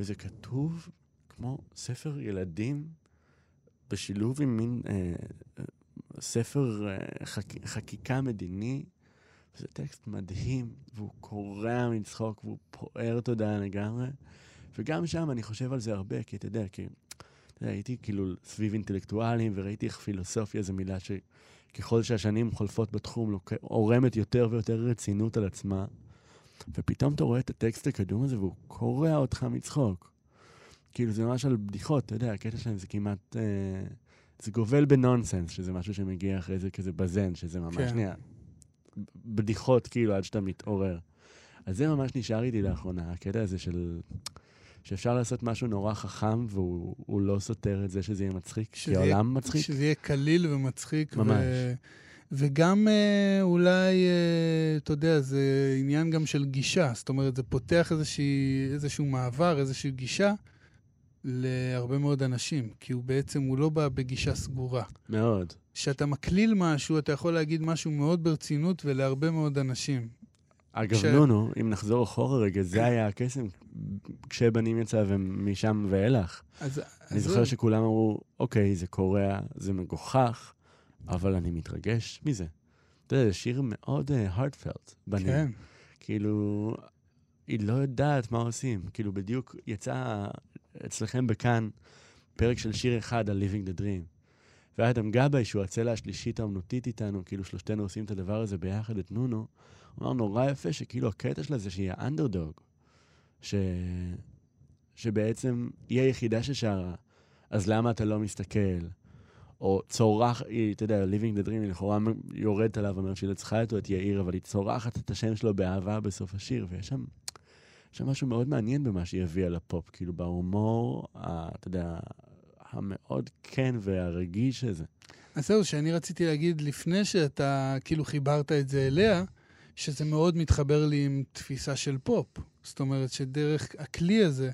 [SPEAKER 5] וזה כתוב כמו ספר ילדים בשילוב עם מין אה, ספר אה, חק... חקיקה מדיני. זה טקסט מדהים, והוא קורע מצחוק, והוא פוער תודעה לגמרי. וגם שם אני חושב על זה הרבה, כי אתה יודע, כי אתה יודע, הייתי כאילו סביב אינטלקטואלים, וראיתי איך פילוסופיה זו מילה שככל שהשנים חולפות בתחום, עורמת יותר ויותר רצינות על עצמה. ופתאום אתה רואה את הטקסט הקדום הזה, והוא קורע אותך מצחוק. כאילו, זה ממש על בדיחות, אתה יודע, הקטע שלהם זה כמעט... אה, זה גובל בנונסנס, שזה משהו שמגיע אחרי זה כזה בזן, שזה ממש
[SPEAKER 4] כן.
[SPEAKER 5] נהיה בדיחות, כאילו, עד שאתה מתעורר. אז זה ממש נשאר איתי לאחרונה, הקטע הזה של... שאפשר לעשות משהו נורא חכם, והוא הוא לא סותר את זה שזה יהיה מצחיק, כי
[SPEAKER 4] שזה
[SPEAKER 5] העולם מצחיק.
[SPEAKER 4] שזה יהיה קליל ומצחיק.
[SPEAKER 5] ממש.
[SPEAKER 4] ו... וגם אה, אולי, אה, אתה יודע, זה עניין גם של גישה. זאת אומרת, זה פותח איזושהי, איזשהו מעבר, איזושהי גישה להרבה מאוד אנשים, כי הוא בעצם, הוא לא בא בגישה סגורה.
[SPEAKER 5] מאוד.
[SPEAKER 4] כשאתה מקליל משהו, אתה יכול להגיד משהו מאוד ברצינות ולהרבה מאוד אנשים.
[SPEAKER 5] אגב,
[SPEAKER 4] כש-
[SPEAKER 5] נונו, אם נחזור אחורה רגע, זה היה הקסם כשבנים יצא ומשם ואילך.
[SPEAKER 4] אז,
[SPEAKER 5] אני
[SPEAKER 4] אז
[SPEAKER 5] זוכר
[SPEAKER 4] זהו.
[SPEAKER 5] שכולם אמרו, אוקיי, זה קורע, זה מגוחך, אבל אני מתרגש מזה. אתה יודע, זה שיר מאוד uh, heartfelt, בנים.
[SPEAKER 4] כן.
[SPEAKER 5] כאילו, היא לא יודעת מה עושים. כאילו, בדיוק יצא אצלכם בכאן פרק של שיר אחד על Living the Dream. ואדם גבאי, שהוא הצלע השלישית האמנותית איתנו, כאילו שלושתנו עושים את הדבר הזה ביחד, את נונו, הוא אמר נורא יפה שכאילו הקטע שלה זה שהיא האנדרדוג. ש... שבעצם היא היחידה ששרה, אז למה אתה לא מסתכל? או צורח, היא, אתה יודע, Living the Dream, היא לכאורה יורדת עליו, אומרת שהיא לא צריכה איתו את יאיר, אבל היא צורחת את השם שלו באהבה בסוף השיר, ויש שם, שם משהו מאוד מעניין במה שהיא הביאה לפופ, כאילו בהומור, אתה יודע, המאוד כן והרגיש הזה.
[SPEAKER 4] אז זהו, שאני רציתי להגיד לפני שאתה כאילו חיברת את זה אליה, שזה מאוד מתחבר לי עם תפיסה של פופ. זאת אומרת שדרך הכלי הזה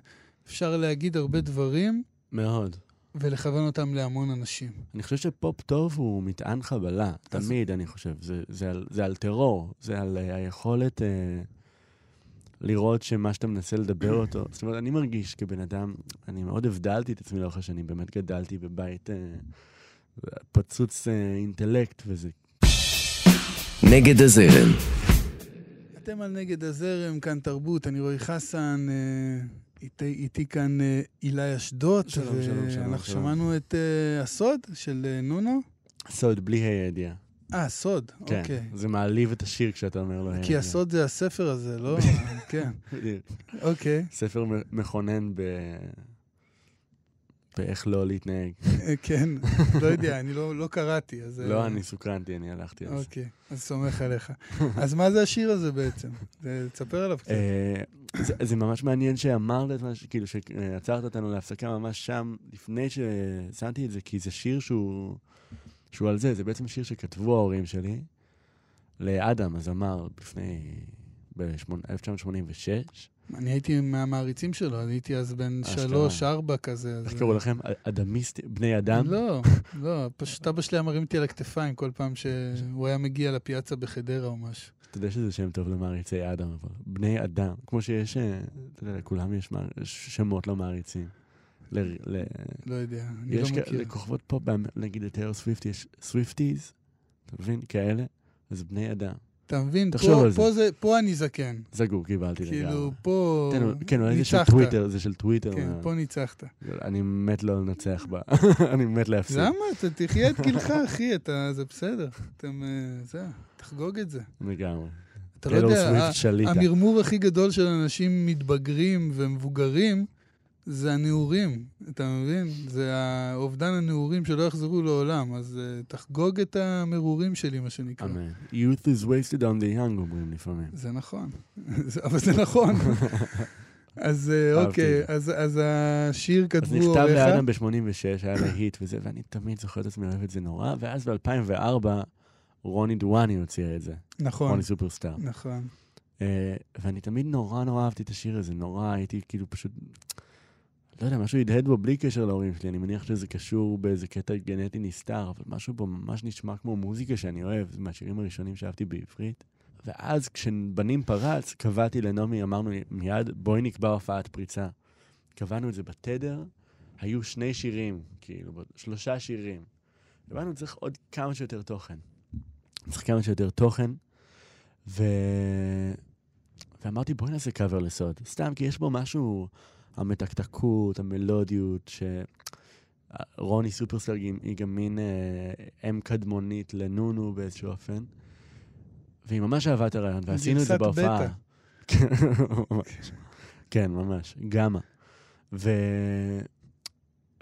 [SPEAKER 4] אפשר להגיד הרבה דברים
[SPEAKER 5] מאוד.
[SPEAKER 4] ולכוון אותם להמון אנשים.
[SPEAKER 5] אני חושב שפופ טוב הוא מטען חבלה,
[SPEAKER 4] אז-
[SPEAKER 5] תמיד, אני חושב. זה, זה, על, זה על טרור, זה על uh, היכולת uh, לראות שמה שאתה מנסה לדבר אותו. זאת אומרת, אני מרגיש כבן אדם, אני מאוד הבדלתי את עצמי לאורך השנים, באמת גדלתי בבית uh, פצוץ uh, אינטלקט, וזה
[SPEAKER 3] נגד הזרם,
[SPEAKER 4] אתם על נגד הזרם, כאן תרבות, אני רועי חסן, אה, איתי, איתי כאן אה, אילי אשדוד.
[SPEAKER 5] שלום, שלום, שלום,
[SPEAKER 4] אנחנו
[SPEAKER 5] שלום.
[SPEAKER 4] שמענו את אה, הסוד של אה, נונו.
[SPEAKER 5] סוד בלי הידיעה.
[SPEAKER 4] אה, סוד,
[SPEAKER 5] כן,
[SPEAKER 4] אוקיי.
[SPEAKER 5] זה מעליב את השיר כשאתה אומר לו...
[SPEAKER 4] כי
[SPEAKER 5] "היי,
[SPEAKER 4] הסוד זה הספר הזה, לא? כן. אוקיי.
[SPEAKER 5] ספר מ- מכונן ב... באיך לא להתנהג.
[SPEAKER 4] אה, כן, לא יודע, אני לא לא קראתי, אז... אה,
[SPEAKER 5] לא, אני סוקרנתי, אני הלכתי על זה.
[SPEAKER 4] אוקיי, אז סומך עליך. אז מה זה השיר הזה בעצם? תספר עליו קצת.
[SPEAKER 5] אה, זה- זה ממש מעניין שאמרת את מה ש... כאילו, שעצרת אותנו להפסקה ממש שם, לפני ששמתי את זה, כי זה שיר שהוא... שהוא על זה, זה בעצם שיר שכתבו ההורים שלי, לאדם, הזמר, לפני... ב-1986.
[SPEAKER 4] אני הייתי מהמעריצים שלו, אני הייתי אז בן. שלוש, ארבע כזה.
[SPEAKER 5] איך קראו לכם? אדמיסטים? בני אדם?
[SPEAKER 4] לא, לא, פשוט אבא שלי היה מרים אותי על הכתפיים כל פעם שהוא היה מגיע לפיאצה בחדרה או משהו.
[SPEAKER 5] אתה יודע שזה שם טוב למעריצי אדם, אבל בני אדם, כמו שיש, אה, אתה יודע, לכולם יש שמות למעריצים. ל- ל-
[SPEAKER 4] לא יודע, אני לא
[SPEAKER 5] יש
[SPEAKER 4] מכיר.
[SPEAKER 5] לכוכבות פופ, נגיד לטיילור סוויפט יש Swifties, אתה מבין? כאלה, אז בני אדם.
[SPEAKER 4] אתה מבין? פה-. פה זה- פה אני זקן.
[SPEAKER 5] סגור, קיבלתי לגמרי.
[SPEAKER 4] כאילו, פה
[SPEAKER 5] תן כן, אולי זה של
[SPEAKER 4] ניצחת.
[SPEAKER 5] טוויטר, זה של טוויטר.
[SPEAKER 4] כן,
[SPEAKER 5] אה,
[SPEAKER 4] פה ניצחת.
[SPEAKER 5] אני מת לא לנצח בה, אני מת להפסיד.
[SPEAKER 4] למה? אתה תחיה את גילך, אחי, אתה, זה בסדר. אתם, זה, תחגוג את זה.
[SPEAKER 5] לגמרי.
[SPEAKER 4] אתה לא יודע. המרמור הכי גדול של אנשים מתבגרים ומבוגרים זה הנעורים, אתה מבין? זה האובדן הנעורים שלא יחזרו לעולם, אז uh, תחגוג את המרורים שלי, מה שנקרא.
[SPEAKER 5] אמן. Youth is wasted on the young, אומרים לפעמים.
[SPEAKER 4] זה נכון, אבל זה נכון. אז אה, אוקיי, אז, אז השיר
[SPEAKER 5] אז
[SPEAKER 4] כתבו
[SPEAKER 5] נכתב
[SPEAKER 4] הוריך.
[SPEAKER 5] לאדם ב-86, היה להיט וזה, ואני תמיד זוכר את עצמי אוהב את זה נורא, ואז ב-2004 רוני דואני הוציאה את זה,
[SPEAKER 4] נכון,
[SPEAKER 5] רוני סופרסטאר.
[SPEAKER 4] נכון.
[SPEAKER 5] אה, ואני תמיד נורא נורא אהבתי את השיר הזה, נורא הייתי כאילו פשוט, לא יודע, משהו הדהד בו בלי קשר להורים שלי, אני מניח שזה קשור באיזה קטע גנטי נסתר, אבל משהו בו ממש נשמע כמו מוזיקה שאני אוהב, זה מהשירים הראשונים שאהבתי בעברית. ואז כשבנים פרץ, קבעתי לנעמי, אמרנו מיד, בואי נקבע הופעת פריצה. קבענו את זה בתדר, היו שני שירים, כאילו, שלושה שירים. הבנו, צריך עוד כמה שיותר תוכן. צריך כמה שיותר תוכן, ו... ואמרתי, בואי נעשה קאבר לסוד. סתם, כי יש בו משהו, המתקתקות, המלודיות, ש... רוני סופרסטאר היא גם מין אה, אם קדמונית לנונו באיזשהו אופן. והיא ממש אהבה את הרעיון, ועשינו את זה בהופעה. כן. כן, ממש, גמא. ו...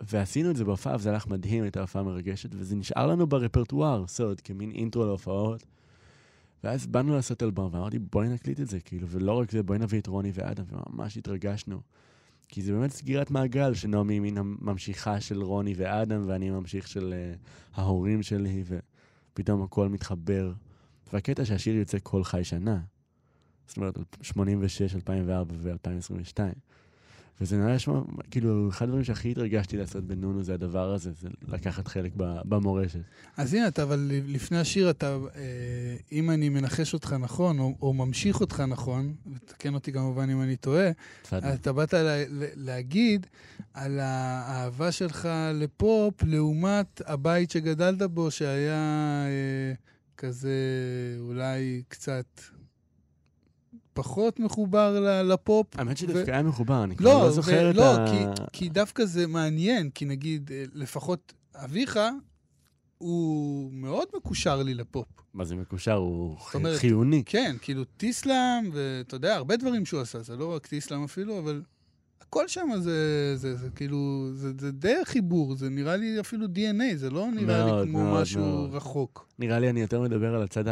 [SPEAKER 5] ועשינו את זה בהופעה, וזה הלך מדהים, הייתה הופעה מרגשת, וזה נשאר לנו ברפרטואר, סוד, כמין אינטרו להופעות. ואז באנו לעשות אלבום, ואמרתי, בואי נקליט את זה, כאילו, ולא רק זה, בואי נביא את רוני ואדם, וממש התרגשנו. כי זה באמת סגירת מעגל, שנעמי מין הממשיכה של רוני ואדם, ואני ממשיך של uh, ההורים שלי, ופתאום הכל מתחבר. והקטע שהשיר יוצא כל חי שנה. זאת אומרת, 86, 2004 ו-2022. וזה נראה לשמוע, כאילו, אחד הדברים שהכי התרגשתי לעשות בנונו זה הדבר הזה, זה לקחת חלק במורשת.
[SPEAKER 4] אז הנה, אתה, אבל לפני השיר, אתה, אה, אם אני מנחש אותך נכון, או, או ממשיך אותך נכון, ותקן אותי כמובן אם אני טועה,
[SPEAKER 5] תפאדל.
[SPEAKER 4] אתה באת לה, לה, להגיד על האהבה שלך לפופ לעומת הבית שגדלת בו, שהיה אה, כזה אולי קצת פחות מחובר לפופ.
[SPEAKER 5] האמת שדווקא היה מחובר, אני כבר
[SPEAKER 4] לא,
[SPEAKER 5] לא זוכר את
[SPEAKER 4] לא,
[SPEAKER 5] ה...
[SPEAKER 4] כי, כי דווקא זה מעניין, כי נגיד, אה, לפחות אביך, הוא מאוד מקושר לי לפופ.
[SPEAKER 5] מה זה מקושר? הוא
[SPEAKER 4] אומרת,
[SPEAKER 5] חיוני.
[SPEAKER 4] כן, כאילו טיסלאם, ואתה יודע, הרבה דברים שהוא עשה, זה לא רק טיסלאם אפילו, אבל הכל שם זה, זה, זה כאילו, זה, זה די החיבור, זה נראה לי אפילו DNA, זה לא נראה
[SPEAKER 5] מאוד,
[SPEAKER 4] לי כמו
[SPEAKER 5] מאוד,
[SPEAKER 4] משהו
[SPEAKER 5] מאוד.
[SPEAKER 4] רחוק.
[SPEAKER 5] נראה לי אני יותר מדבר על הצד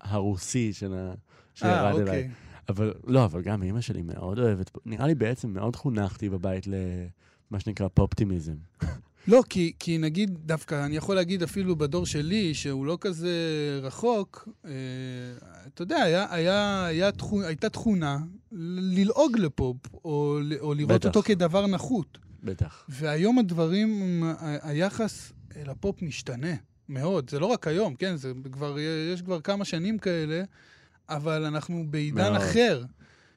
[SPEAKER 5] הרוסי של ה...
[SPEAKER 4] אה,
[SPEAKER 5] שירד אליי.
[SPEAKER 4] אוקיי.
[SPEAKER 5] אבל לא, אבל גם אימא שלי מאוד אוהבת, נראה לי בעצם מאוד חונכתי בבית למה שנקרא פופטימיזם.
[SPEAKER 4] לא, כי, כי נגיד, דווקא, אני יכול להגיד אפילו בדור שלי, שהוא לא כזה רחוק, אה, אתה יודע, היה, היה, היה תכו, הייתה תכונה ללעוג לפופ, או, או לראות
[SPEAKER 5] בטח.
[SPEAKER 4] אותו כדבר נחות.
[SPEAKER 5] בטח.
[SPEAKER 4] והיום הדברים, ה- היחס אל הפופ משתנה מאוד. זה לא רק היום, כן? זה כבר, יש כבר כמה שנים כאלה, אבל אנחנו בעידן
[SPEAKER 5] מאוד.
[SPEAKER 4] אחר,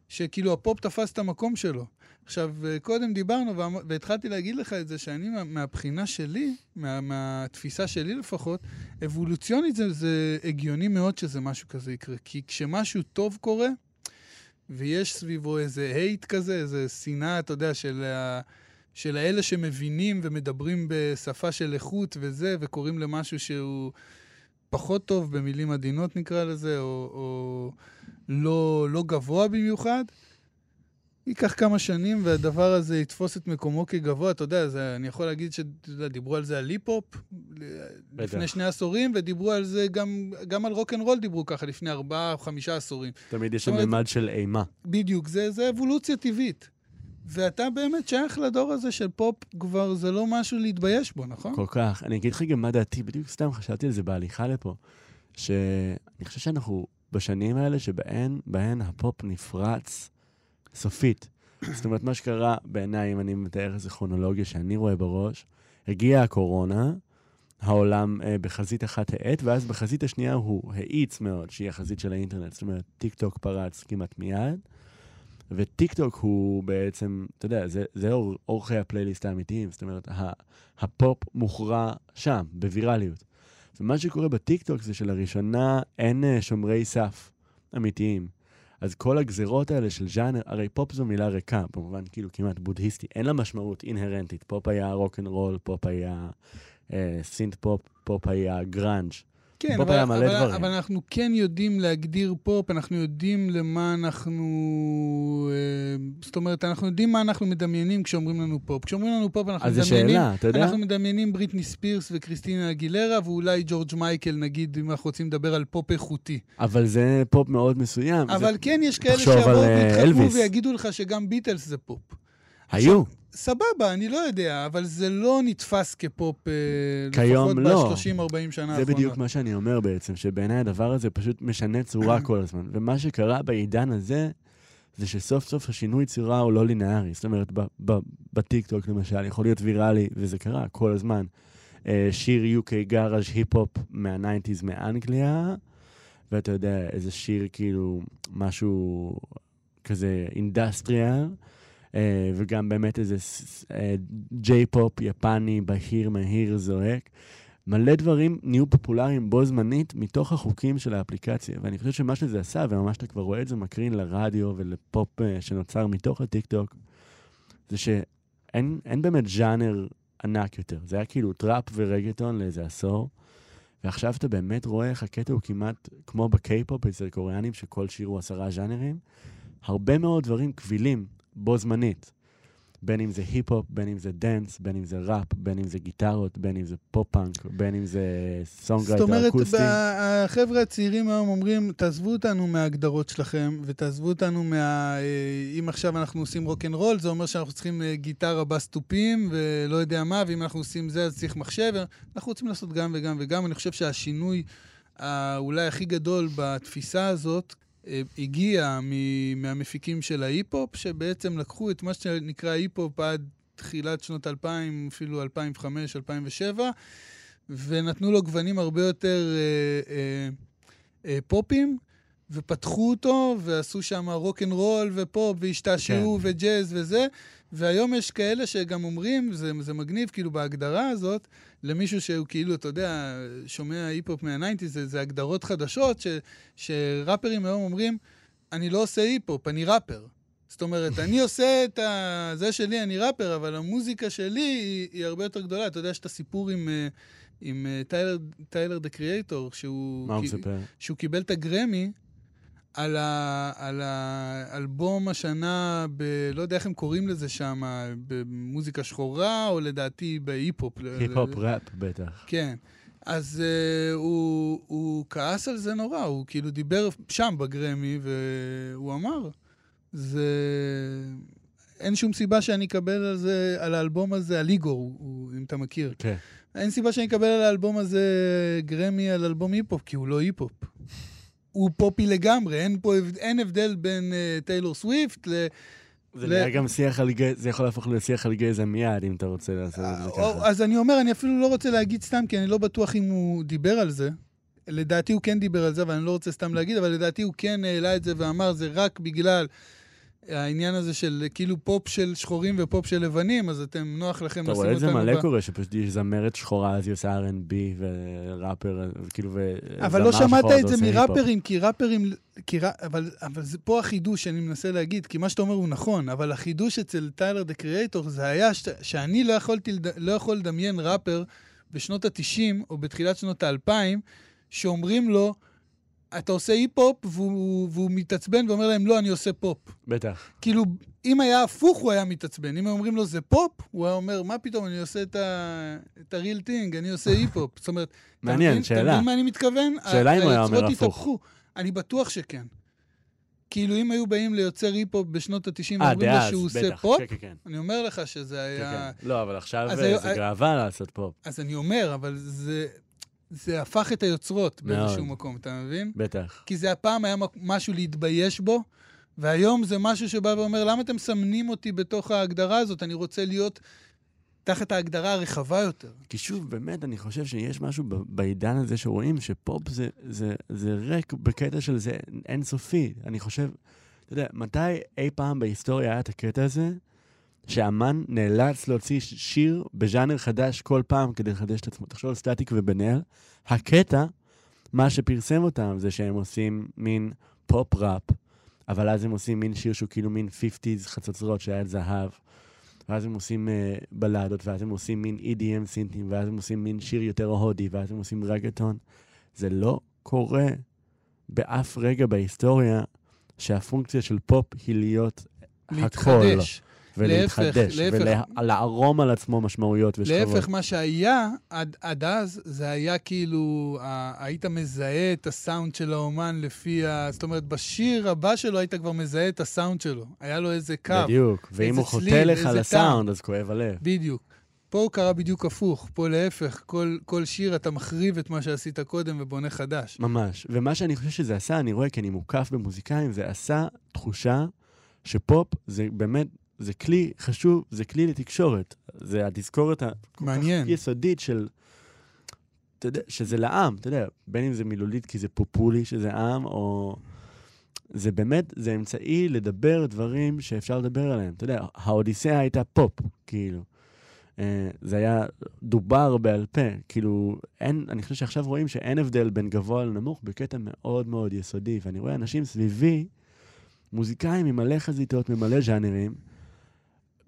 [SPEAKER 4] שכאילו הפופ תפס את המקום שלו. עכשיו, קודם דיברנו והתחלתי להגיד לך את זה, שאני מה- מהבחינה שלי, מה, מהתפיסה שלי לפחות, אבולוציונית זה, זה הגיוני מאוד שזה משהו כזה יקרה. כי כשמשהו טוב קורה, ויש סביבו איזה hate כזה, איזה שנאה, אתה יודע, של, ה... של האלה שמבינים ומדברים בשפה של איכות וזה, וקוראים למשהו שהוא פחות טוב, במילים עדינות נקרא לזה, או, או לא, לא גבוה במיוחד. ייקח כמה שנים והדבר הזה יתפוס את מקומו כגבוה. אתה יודע, זה, אני יכול להגיד שדיברו על זה על היפ-הופ לפני שני עשורים, ודיברו על זה גם, גם על רוקנרול דיברו ככה לפני ארבעה או חמישה עשורים.
[SPEAKER 5] תמיד יש שם ממד של אימה.
[SPEAKER 4] בדיוק, זה, זה אבולוציה טבעית. ואתה באמת שייך לדור הזה של פופ, כבר זה לא משהו להתבייש בו, נכון?
[SPEAKER 5] כל כך. אני אגיד לך גם מה דעתי, בדיוק סתם חשבתי על זה בהליכה לפה, שאני חושב שאנחנו בשנים האלה שבהן בהן הפופ נפרץ סופית. זאת אומרת, מה שקרה בעיניי, אם אני מתאר איזו כרונולוגיה שאני רואה בראש, הגיעה הקורונה, העולם אה, בחזית אחת האט, ואז בחזית השנייה הוא האיץ מאוד, שהיא החזית של האינטרנט. זאת אומרת, טיק טוק פרץ כמעט מיד, וטיק טוק הוא בעצם, אתה יודע, זה, זה אור, עורכי הפלייליסט האמיתיים, זאת אומרת, הפופ מוכרע שם, בווירליות. ומה שקורה בטיק טוק זה שלראשונה אין אה, שומרי סף אמיתיים. אז כל הגזרות האלה של ז'אנר, הרי פופ זו מילה ריקה, במובן כאילו כמעט בודהיסטי, אין לה משמעות אינהרנטית. פופ היה רוק אנד רול, פופ היה אה, synth pop, פופ היה גראנג'.
[SPEAKER 4] כן, אבל, אבל, אבל, אבל אנחנו כן יודעים להגדיר פופ, אנחנו יודעים למה אנחנו... אה, זאת אומרת, אנחנו יודעים מה אנחנו מדמיינים כשאומרים לנו פופ. כשאומרים לנו פופ, אנחנו מדמיינים... אז זו שאלה, אתה יודע? אנחנו מדמיינים בריטני ספירס וקריסטינה אגילרה, ואולי ג'ורג' מייקל, נגיד, אם אנחנו רוצים לדבר על פופ איכותי.
[SPEAKER 5] אבל זה פופ מאוד מסוים.
[SPEAKER 4] אבל זה... כן, יש כאלה שיבואו אה, ויתחכמו ויגידו לך שגם ביטלס זה פופ.
[SPEAKER 5] היו.
[SPEAKER 4] סבבה, אני לא יודע, אבל זה לא נתפס כפופ אה, לפחות לא. ב-30-40 שנה האחרונות.
[SPEAKER 5] זה בדיוק מה שאני אומר בעצם, שבעיניי הדבר הזה פשוט משנה צורה כל הזמן. ומה שקרה בעידן הזה, זה שסוף סוף השינוי צורה הוא לא לינארי. זאת אומרת, בטיקטוק למשל, יכול להיות ויראלי, וזה קרה כל הזמן. אה, שיר UK garage היפ-הופ מה-90's מאנגליה, ואתה יודע, איזה שיר כאילו, משהו כזה industrial. אה, וגם באמת איזה J-pop יפני בהיר, מהיר, זועק. מלא דברים נהיו פופולריים בו זמנית מתוך החוקים של האפליקציה. ואני חושב שמה שזה עשה, וממש אתה כבר רואה את זה מקרין לרדיו ולפופ אה, שנוצר מתוך הטיקטוק, זה שאין באמת ז'אנר ענק יותר. זה היה כאילו טראפ ורגטון לאיזה עשור, ועכשיו אתה באמת רואה איך הקטע הוא כמעט כמו בקיי-פופ אצל קוריאנים, שכל שיר הוא עשרה ז'אנרים. הרבה מאוד דברים קבילים בו זמנית. בין אם זה היפ-הופ, בין אם זה דאנס, בין אם זה ראפ, בין אם זה גיטרות, בין אם זה pop-punk, בין אם זה songwriter אקוסטי.
[SPEAKER 4] זאת אומרת, החבר'ה הצעירים היום אומרים, תעזבו אותנו מההגדרות שלכם, ותעזבו אותנו מה... אה, אם עכשיו אנחנו עושים רוקנרול, זה אומר שאנחנו צריכים אה, גיטרה בס תופים, ולא יודע מה, ואם אנחנו עושים זה, אז צריך מחשב. אנחנו רוצים לעשות גם וגם וגם. אני חושב שהשינוי אולי הכי גדול בתפיסה הזאת, אה, הגיע מהמפיקים של ההיפ-הופ, שבעצם לקחו את מה שנקרא היפ-הופ עד תחילת שנות 2000, אפילו 2005, 2007, ונתנו לו גוונים הרבה יותר אה, אה, אה, פופיים, ופתחו אותו, ועשו שם רוק אנד רול ופופ, והשתעשעו כן. וג'אז וזה, והיום יש כאלה שגם אומרים, זה, זה מגניב כאילו בהגדרה הזאת, למישהו שהוא כאילו, אתה יודע, שומע היפ-הופ מה-90, זה, זה הגדרות חדשות, ש, שראפרים היום אומרים, אני לא עושה היפ-הופ, אני ראפר. זאת אומרת, אני עושה את ה... זה שלי, אני ראפר, אבל המוזיקה שלי היא, היא הרבה יותר גדולה. אתה יודע, יש את הסיפור עם, אה, עם אה, טיילר, טיילר דה קריאייטור, שהוא...
[SPEAKER 5] מה הוא מספר?
[SPEAKER 4] שהוא קיבל את הגרמי על, ה, על האלבום השנה, ב, לא יודע איך הם קוראים לזה שם, במוזיקה שחורה, או לדעתי בהיפ-הופ.
[SPEAKER 5] היפ-הופ ראפ בטח.
[SPEAKER 4] כן. אז אה, הוא, הוא כעס על זה נורא, הוא כאילו דיבר שם בגרמי, והוא אמר, זה... אין שום סיבה שאני אקבל על זה, על האלבום הזה, על איגור, הוא, אם אתה מכיר.
[SPEAKER 5] כן.
[SPEAKER 4] אין סיבה שאני אקבל על האלבום הזה גרמי על אלבום היפ-הופ, כי הוא לא היפ-הופ. הוא פופי לגמרי, אין פה אין הבדל בין אה, טיילור סוויפט ל...
[SPEAKER 5] זה נראה גם שיח על גזע, זה יכול להפוך לשיח על גזע מיד, אם אתה רוצה לעשות את זה אה, ככה.
[SPEAKER 4] אז אני אומר, אני אפילו לא רוצה להגיד סתם, כי אני לא בטוח אם הוא דיבר על זה. לדעתי הוא כן דיבר על זה, אבל אני לא רוצה סתם להגיד, אבל לדעתי הוא כן העלה את זה ואמר, זה רק בגלל העניין הזה של כאילו פופ של שחורים ופופ של לבנים, אז אתם, נוח לכם
[SPEAKER 5] לשים אותנו... אתה רואה את זה מלא קורה, שפשוט יש זמרת שחורה, אז היא עושה R&B וראפר, כאילו, ו...
[SPEAKER 4] אבל לא שמעת את זה מראפרים, כי ראפרים... כי ר... אבל, אבל זה פה החידוש שאני מנסה להגיד, כי מה שאתה אומר הוא נכון, אבל החידוש אצל טיילר דה קריאייטור זה היה ש... שאני לא יכולתי, לא יכול לדמיין ראפר בשנות ה-90 או בתחילת שנות ה-2000, שאומרים לו, אתה עושה היפ-הופ, והוא, והוא מתעצבן ואומר להם, לא, אני עושה פופ.
[SPEAKER 5] בטח.
[SPEAKER 4] כאילו, אם היה הפוך, הוא היה מתעצבן. אם אומרים לו, זה פופ, הוא היה אומר, מה פתאום, אני עושה את ה- את ה-real thing, אני עושה היפ-הופ. זאת אומרת, אתה
[SPEAKER 5] מעניין,
[SPEAKER 4] אתה
[SPEAKER 5] שאלה.
[SPEAKER 4] מבין מה אני מתכוון?
[SPEAKER 5] שאלה אם הוא היה אומר הפוך.
[SPEAKER 4] התהפכו. אני בטוח שכן. כאילו, אם היו באים ליוצר היפ-הופ בשנות ה-90
[SPEAKER 5] אה,
[SPEAKER 4] ואומרים לו שהוא עושה
[SPEAKER 5] בטח.
[SPEAKER 4] פופ,
[SPEAKER 5] כן, כן, כן.
[SPEAKER 4] אני אומר לך שזה
[SPEAKER 5] כן,
[SPEAKER 4] היה...
[SPEAKER 5] כן. לא, אבל עכשיו זה גאווה לעשות פופ.
[SPEAKER 4] אז אני אומר, אבל זה, זה הפך את היוצרות
[SPEAKER 5] מאוד.
[SPEAKER 4] באיזשהו מקום, אתה מבין?
[SPEAKER 5] בטח.
[SPEAKER 4] כי זה הפעם היה משהו להתבייש בו, והיום זה משהו שבא ואומר, למה אתם מסמנים אותי בתוך ההגדרה הזאת? אני רוצה להיות תחת ההגדרה הרחבה יותר.
[SPEAKER 5] כי שוב, באמת, אני חושב שיש משהו בעידן הזה שרואים שפופ זה, זה, זה ריק בקטע של זה אינסופי. אני חושב, אתה יודע, מתי אי פעם בהיסטוריה היה את הקטע הזה, שאמן נאלץ להוציא שיר בז'אנר חדש כל פעם כדי לחדש את עצמו? תחשוב על סטטיק ובן. הקטע, מה שפרסם אותם זה שהם עושים מין פופ-ראפ, אבל אז הם עושים מין שיר שהוא כאילו מין 50's חצוצרות שהיה את זהב. ואז הם עושים uh, בלדות, ואז הם עושים מין EDM סינטים, ואז הם עושים מין שיר יותר הודי, ואז הם עושים רגטון. זה לא קורה באף רגע בהיסטוריה שהפונקציה של פופ היא להיות הכל.
[SPEAKER 4] להתחדש.
[SPEAKER 5] ולהתחדש. ולערום על עצמו משמעויות ושכבות.
[SPEAKER 4] להפך, מה שהיה עד, עד אז, זה היה כאילו, ה- היית מזהה את הסאונד של האומן לפי ה... זאת אומרת, בשיר הבא שלו היית כבר מזהה את הסאונד שלו. היה לו איזה קו.
[SPEAKER 5] בדיוק, ואם הוא חוטא לך לסאונד, אז כואב הלב.
[SPEAKER 4] בדיוק. פה הוא קרה בדיוק הפוך. פה להפך, כל, כל שיר אתה מחריב את מה שעשית קודם ובונה חדש.
[SPEAKER 5] ממש. ומה שאני חושב שזה עשה, אני רואה, כי אני מוקף במוזיקאים, זה עשה תחושה שפופ זה באמת, זה כלי חשוב, זה כלי לתקשורת. זה התזכורת הכל
[SPEAKER 4] מעניין.
[SPEAKER 5] כך יסודית של, אתה יודע, שזה לעם, אתה יודע, בין אם זה מילולית כי זה פופולי שזה עם, או... זה באמת, זה אמצעי לדבר דברים שאפשר לדבר עליהם. אתה יודע, האודיסאה הייתה פופ, כאילו. אה, זה היה דובר בעל פה, כאילו, אין, אני חושב שעכשיו רואים שאין הבדל בין גבוה לנמוך בקטע מאוד מאוד יסודי, ואני רואה אנשים סביבי, מוזיקאים עם מלא חזיתות, ממלא ז'אנרים,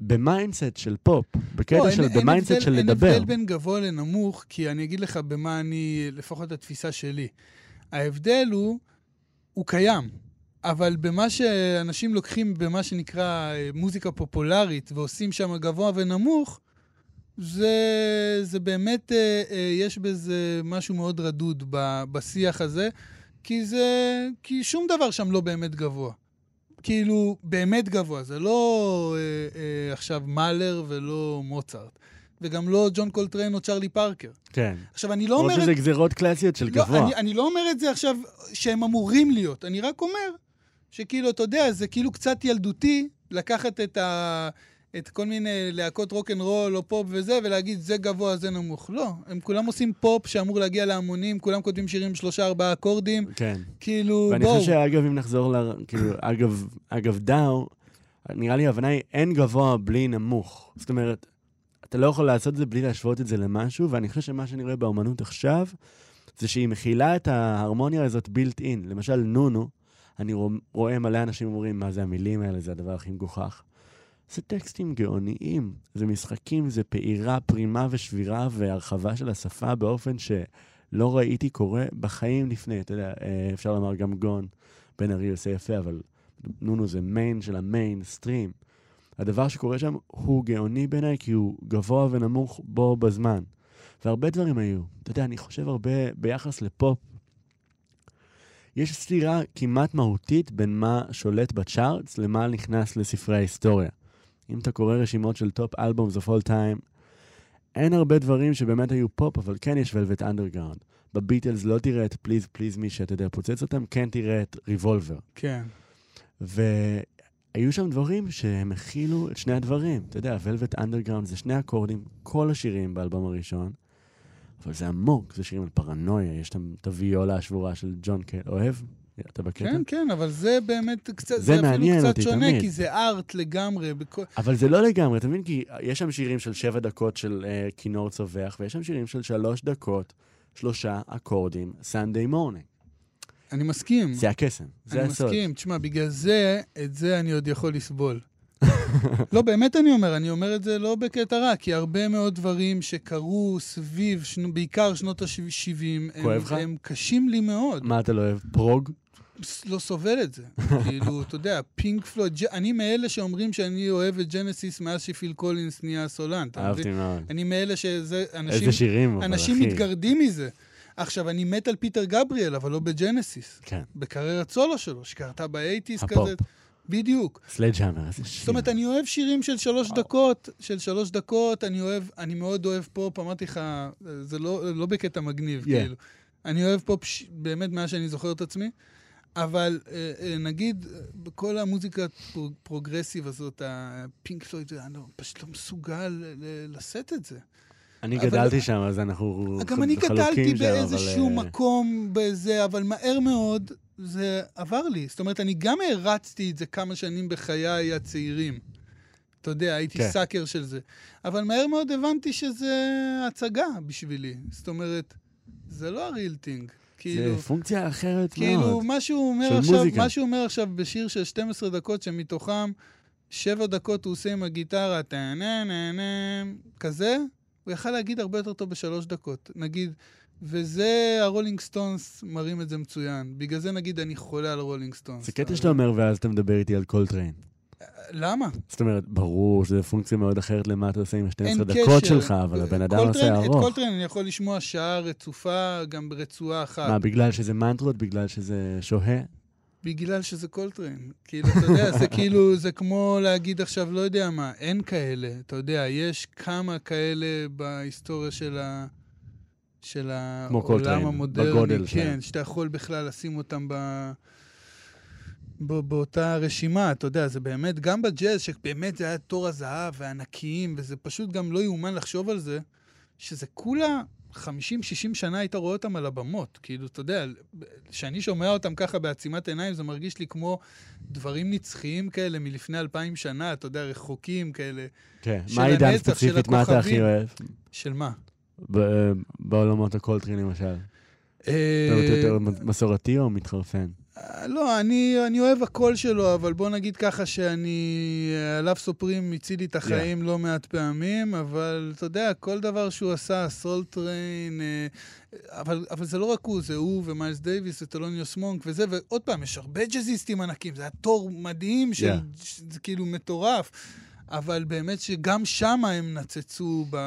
[SPEAKER 5] ב mindset של פופ, בקטע
[SPEAKER 4] לא,
[SPEAKER 5] של,
[SPEAKER 4] אין- אין
[SPEAKER 5] ב
[SPEAKER 4] mindset
[SPEAKER 5] של
[SPEAKER 4] אין
[SPEAKER 5] לדבר.
[SPEAKER 4] הבדל בין גבוה לנמוך, כי אני אגיד לך במה אני, לפחות התפיסה שלי. ההבדל הוא, הוא קיים, אבל במה שאנשים לוקחים במה שנקרא אה, מוזיקה פופולרית ועושים שם גבוה ונמוך, זה, זה באמת, אה, אה, יש בזה משהו מאוד רדוד בשיח הזה, כי זה, כי שום דבר שם לא באמת גבוה. כאילו, באמת גבוה, זה לא אה, אה, עכשיו מאלר ולא מוצרט, וגם לא ג'ון קולטריין או צ'רלי פארקר.
[SPEAKER 5] כן.
[SPEAKER 4] עכשיו, אני לא אומר...
[SPEAKER 5] שזה גזירות קלאסיות של
[SPEAKER 4] לא,
[SPEAKER 5] גבוה.
[SPEAKER 4] אני, אני לא אומר את זה עכשיו שהם אמורים להיות, אני רק אומר שכאילו, אתה יודע, זה כאילו קצת ילדותי לקחת את, ה, את כל מיני להקות רוקנרול או פופ וזה, ולהגיד זה גבוה, זה נמוך. לא, הם כולם עושים פופ שאמור להגיע להמונים, כולם כותבים שירים עם שלושה, ארבעה אקורדים,
[SPEAKER 5] כן.
[SPEAKER 4] כאילו,
[SPEAKER 5] ואני
[SPEAKER 4] בואו.
[SPEAKER 5] חושב שאגב, אם נחזור ל... כאילו, אגב, אגב דאו, נראה לי ההבנה היא אין גבוה בלי נמוך. זאת אומרת, אתה לא יכול לעשות את זה בלי להשוות את זה למשהו, ואני חושב שמה שאני רואה באומנות עכשיו, זה שהיא מכילה את ההרמוניה הזאת בילט אין. למשל, נונו, אני רוא- רואה מלא אנשים אומרים, מה זה המילים האלה, זה הדבר הכי מגוחך. זה טקסטים גאוניים, זה משחקים, זה פעירה, פרימה ושבירה והרחבה של השפה באופן שלא ראיתי קורה בחיים לפני. אתה יודע, אה, אפשר לומר גם גון, בן ארי עושה יפה, אבל נונו זה מיין של המיין סטרים. הדבר שקורה שם הוא גאוני בעיניי, כי הוא גבוה ונמוך בו בזמן. והרבה דברים היו. אתה יודע, אני חושב הרבה ביחס לפופ. יש סתירה כמעט מהותית בין מה שולט ב charts למה נכנס לספרי ההיסטוריה. אם אתה קורא רשימות של top albums of all time, אין הרבה דברים שבאמת היו פופ, אבל כן יש ולווט אנדרגראונד. בביטלס לא תראה את Please Please Me שאתה יודע פוצץ אותם, כן תראה את ריבולבר.
[SPEAKER 4] כן.
[SPEAKER 5] והיו שם דברים שהם הכילו את שני הדברים. אתה יודע, ולווט אנדרגראונד זה שני אקורדים, כל השירים באלבום הראשון, אבל זה עמוק, זה שירים על פרנויה, יש שם את הוויולה השבורה של ג'ון קל. אוהב? אתה בקטע?
[SPEAKER 4] כן, כן, אבל זה באמת קצת,
[SPEAKER 5] זה
[SPEAKER 4] זה, אפילו קצת
[SPEAKER 5] אותי
[SPEAKER 4] שונה,
[SPEAKER 5] תמיד.
[SPEAKER 4] כי זה art לגמרי. בכל...
[SPEAKER 5] אבל זה לא לגמרי, אתה מבין? כי יש שם שירים של שבע דקות של אה, כינור צווח, ויש שם שירים של שלוש דקות, שלושה אקורדים, Sunday Morning.
[SPEAKER 4] אני מסכים.
[SPEAKER 5] זה הקסם, זה
[SPEAKER 4] אני
[SPEAKER 5] הסוד.
[SPEAKER 4] מסכים. תשמע, בגלל זה, את זה אני עוד יכול לסבול. לא, באמת אני אומר, אני אומר את זה לא בקטע רע, כי הרבה מאוד דברים שקרו סביב, שנו, בעיקר שנות ה-70, הם? הם קשים לי מאוד.
[SPEAKER 5] מה אתה לא אוהב?
[SPEAKER 4] prog? לא סובל את זה. כאילו, אתה יודע, פינק פלויד, אני מאלה שאומרים שאני אוהב את ג'נסיס מאז שפיל קולינס נהיה סולן,
[SPEAKER 5] אהבתי? מאוד.
[SPEAKER 4] אני מאלה שזה, אנשים,
[SPEAKER 5] איזה שירים, אבל
[SPEAKER 4] אנשים
[SPEAKER 5] אחי.
[SPEAKER 4] מתגרדים מזה. עכשיו, אני מת על פיטר גבריאל, אבל לא בג'נסיס.
[SPEAKER 5] כן.
[SPEAKER 4] בקריירת סולו שלו, שקרתה ב eighties
[SPEAKER 5] הפופ.
[SPEAKER 4] כזה. בדיוק.
[SPEAKER 5] Sledgehammer, איזה שיר.
[SPEAKER 4] זאת אומרת, אני אוהב שירים של שלוש דקות, של שלוש דקות, אני אוהב, אני מאוד אוהב פופ, אמרתי לך, זה לא, לא בקטע מגניב,
[SPEAKER 5] Yeah.
[SPEAKER 4] כאילו. אני אוהב פופ ש... באמת מאז שאני זוכר את עצמי, אבל אה, אה, נגיד, אה, בכל המוזיקה ה progressive הזאת, הפינק פלויד, אני לא, פשוט לא מסוגל לשאת את זה.
[SPEAKER 5] אני
[SPEAKER 4] אבל-
[SPEAKER 5] גדלתי שם, אז אנחנו
[SPEAKER 4] גם אני
[SPEAKER 5] חלוקים
[SPEAKER 4] גדלתי
[SPEAKER 5] שם,
[SPEAKER 4] באיזשהו
[SPEAKER 5] אבל, אה,
[SPEAKER 4] מקום בזה, אבל מהר מאוד זה עבר לי. זאת אומרת, אני גם הרצתי את זה כמה שנים בחיי הצעירים. אתה יודע, הייתי
[SPEAKER 5] כן.
[SPEAKER 4] sucker של זה. אבל מהר מאוד הבנתי שזה הצגה בשבילי. זאת אומרת, זה לא ה real thing. כאילו,
[SPEAKER 5] זה פונקציה אחרת
[SPEAKER 4] כאילו,
[SPEAKER 5] מאוד.
[SPEAKER 4] מה שהוא אומר עכשיו,
[SPEAKER 5] מוזיקה.
[SPEAKER 4] מה שהוא אומר עכשיו בשיר של 12 דקות, שמתוכם שבע דקות הוא עושה עם הגיטרה, טה-נה-נה-נה, כזה, הוא יכל להגיד הרבה יותר טוב בשלוש דקות. נגיד, וזה, הרולינג סטונס מראים את זה מצוין. בגלל זה נגיד אני חולה על הרולינג סטונס.
[SPEAKER 5] זה קטע שאתה אומר, ואז אתה מדבר איתי על קולטריין.
[SPEAKER 4] למה?
[SPEAKER 5] זאת אומרת, ברור שזו פונקציה מאוד אחרת למה אתה עושה עם
[SPEAKER 4] אין
[SPEAKER 5] ה-12
[SPEAKER 4] קשר.
[SPEAKER 5] דקות שלך, אבל הבן אדם עושה
[SPEAKER 4] את
[SPEAKER 5] ארוך.
[SPEAKER 4] קולטריין אני יכול לשמוע שעה רצופה גם ברצועה אחת.
[SPEAKER 5] מה, בגלל שזה מנטרות? בגלל שזה שוהה?
[SPEAKER 4] בגלל שזה קולטריין. כאילו, אתה יודע, זה כאילו, זה כמו להגיד עכשיו, לא יודע מה, אין כאלה. אתה יודע, יש כמה כאלה בהיסטוריה של ה... של העולם המודרני, כן. שאתה יכול בכלל לשים אותם ב... באותה רשימה, אתה יודע, זה באמת, גם בג'אז, שבאמת זה היה תור הזהב וענקיים, וזה פשוט גם לא יאומן לחשוב על זה, שזה כולה 50-60 שנה היית רואה אותם על הבמות. כאילו, אתה יודע, כשאני שומע אותם ככה בעצימת עיניים, זה מרגיש לי כמו דברים נצחיים כאלה מלפני אלפיים שנה, אתה יודע, רחוקים כאלה.
[SPEAKER 5] כן. מה עידן
[SPEAKER 4] הנצח, של
[SPEAKER 5] ספציפית, מה אתה הכי. אוהב?
[SPEAKER 4] של מה?
[SPEAKER 5] ב- בעולמות הקולטריין למשל.
[SPEAKER 4] אה,
[SPEAKER 5] אתה יותר מסורתי או מתחרפן?
[SPEAKER 4] לא, אני, אני אוהב הכול שלו, אבל בוא נגיד ככה שאני... A Love Supreme הציל לי את החיים לא מעט פעמים, אבל אתה יודע, כל דבר שהוא עשה, Soultrane, אה, אבל, אבל זה לא רק הוא, זה הוא ומיילס דייוויס וטלוניוס מונק וזה, ועוד פעם, יש הרבה ג'אזיסטים ענקים, זה היה דור מדהים של...
[SPEAKER 5] Yeah.
[SPEAKER 4] זה כאילו מטורף. אבל באמת שגם שם הם נצצו ב,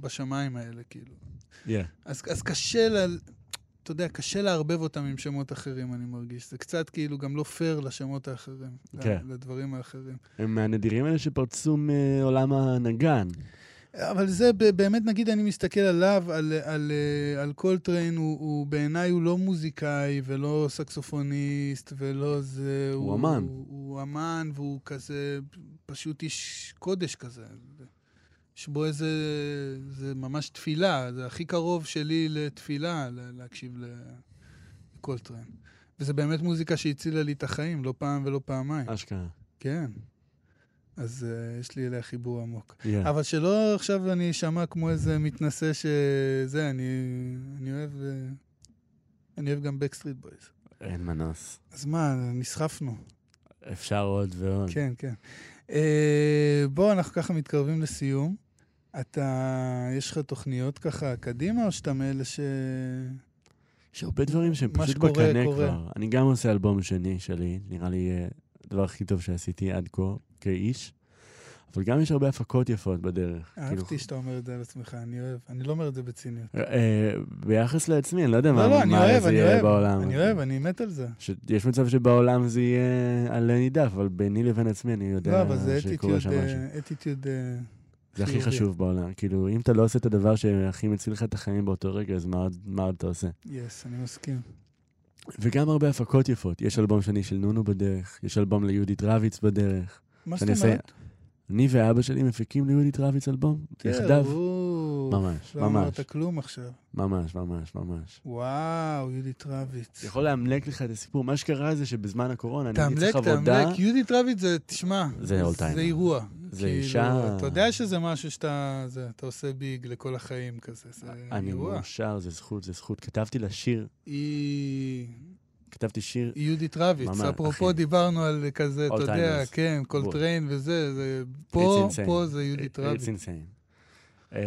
[SPEAKER 4] בשמיים האלה, כאילו.
[SPEAKER 5] כן.
[SPEAKER 4] אז, אז קשה ל... אתה יודע, קשה לערבב אותם עם שמות אחרים, אני מרגיש. זה קצת כאילו גם לא פייר לשמות האחרים.
[SPEAKER 5] כן.
[SPEAKER 4] לדברים האחרים.
[SPEAKER 5] הם מהנדירים האלה שפרצו מעולם הנגן.
[SPEAKER 4] אבל זה באמת, נגיד, אני מסתכל עליו, על, על, אה, על קולטריין, הוא, הוא בעיניי הוא לא מוזיקאי ולא סקסופוניסט ולא זה...
[SPEAKER 5] הוא אמן.
[SPEAKER 4] הוא, הוא אמן והוא כזה, פשוט איש קודש כזה. יש בו איזה... זה ממש תפילה, זה הכי קרוב שלי לתפילה, להקשיב לקולטריין. וזה באמת מוזיקה שהצילה לי את החיים, לא פעם ולא פעמיים.
[SPEAKER 5] אשכרה.
[SPEAKER 4] כן. אז uh, יש לי אליה חיבור עמוק.
[SPEAKER 5] Yeah.
[SPEAKER 4] אבל שלא עכשיו אני אשמע כמו איזה מתנשא שזה, אני, אני אוהב... אה, אני אוהב גם Backstreet Boys.
[SPEAKER 5] אין מנוס.
[SPEAKER 4] אז מה, נסחפנו.
[SPEAKER 5] אפשר עוד ועוד.
[SPEAKER 4] כן, כן. אה, בוא, אנחנו ככה מתקרבים לסיום. אתה, יש לך תוכניות ככה קדימה, או שאתה מאלה ש...
[SPEAKER 5] יש הרבה דברים שהם פשוט בקנה
[SPEAKER 4] קורה.
[SPEAKER 5] כבר. אני גם עושה אלבום שני שלי, נראה לי אה, הדבר הכי טוב שעשיתי עד כה כאיש. אבל גם יש הרבה הפקות יפות בדרך. כאילו,
[SPEAKER 4] אהבתי שאתה אומר את זה על עצמך, אני אוהב. אני לא אומר את זה בציניות.
[SPEAKER 5] אה, ביחס לעצמי, אני לא יודע
[SPEAKER 4] לא,
[SPEAKER 5] מה
[SPEAKER 4] לא,
[SPEAKER 5] מה
[SPEAKER 4] אוהב,
[SPEAKER 5] זה יהיה
[SPEAKER 4] אוהב.
[SPEAKER 5] בעולם.
[SPEAKER 4] אני אוהב, אני מת על זה.
[SPEAKER 5] יש מצב שבעולם זה יהיה עלה נידף, אבל ביני לבין עצמי אני יודע
[SPEAKER 4] לא, אבל זה
[SPEAKER 5] שקורה שם משהו.
[SPEAKER 4] אטיטיוד...
[SPEAKER 5] זה הכי. חשוב בעולם. כאילו, אם אתה לא עושה את הדבר שהכי מציל לך את החיים באותו רגע, אז מה עוד- אתה עושה?
[SPEAKER 4] יס, אני מסכים.
[SPEAKER 5] וגם הרבה הפקות יפות. יש אלבום שני של נונו בדרך, יש אלבום ליהודית רביץ בדרך.
[SPEAKER 4] מה זאת אומרת?
[SPEAKER 5] אני ואבא שלי מפיקים ליהודית רביץ אלבום, יחדיו.
[SPEAKER 4] אוף,
[SPEAKER 5] ממש,
[SPEAKER 4] לא
[SPEAKER 5] ממש.
[SPEAKER 4] אמרת כלום עכשיו.
[SPEAKER 5] ממש, ממש, ממש.
[SPEAKER 4] וואו, יהודית רביץ.
[SPEAKER 5] יכול לאמלק לך את הסיפור. מה שקרה זה שבזמן הקורונה אני הייתי
[SPEAKER 4] תאמלק,
[SPEAKER 5] צריך עבודה.
[SPEAKER 4] תאמלק. יהודית רביץ זה, תשמע.
[SPEAKER 5] זה
[SPEAKER 4] אירוע.
[SPEAKER 5] זה
[SPEAKER 4] כאילו,
[SPEAKER 5] אישה-
[SPEAKER 4] אתה יודע שזה משהו שאתה זה, אתה עושה ביג לכל החיים כזה, זה
[SPEAKER 5] אני
[SPEAKER 4] אירוע.
[SPEAKER 5] מאושר, זה זכות, זה זכות. כתבתי לה שיר.
[SPEAKER 4] היא...
[SPEAKER 5] כתבתי שיר,
[SPEAKER 4] יהודית רביץ,
[SPEAKER 5] ממש,
[SPEAKER 4] אפרופו
[SPEAKER 5] אחי.
[SPEAKER 4] דיברנו על כזה, אתה יודע,
[SPEAKER 5] timers.
[SPEAKER 4] כן. קולטריין וזה, זה- פה,
[SPEAKER 5] It's.
[SPEAKER 4] פה זה יהודית
[SPEAKER 5] It's
[SPEAKER 4] רביץ.
[SPEAKER 5] insane. אה,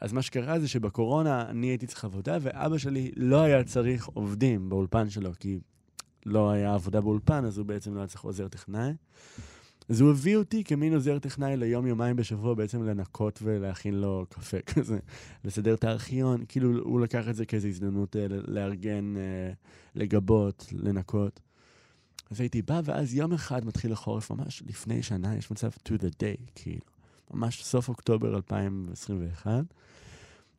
[SPEAKER 5] אז מה שקרה זה שבקורונה אני הייתי צריך עבודה, ואבא שלי לא היה צריך עובדים באולפן שלו, כי לא היה עבודה באולפן, אז הוא בעצם לא היה צריך עוזר טכנאי. אז הוא הביא אותי כמין עוזר טכנאי ליום-יומיים בשבוע בעצם לנקות ולהכין לו קפה כזה, לסדר את הארכיון. כאילו, הוא לקח את זה כאיזו הזדמנות אה, לארגן, אה, לגבות, לנקות. אז הייתי בא, ואז יום אחד מתחיל החורף, ממש לפני שנה, יש מצב to the day, כאילו. ממש סוף אוקטובר 2021.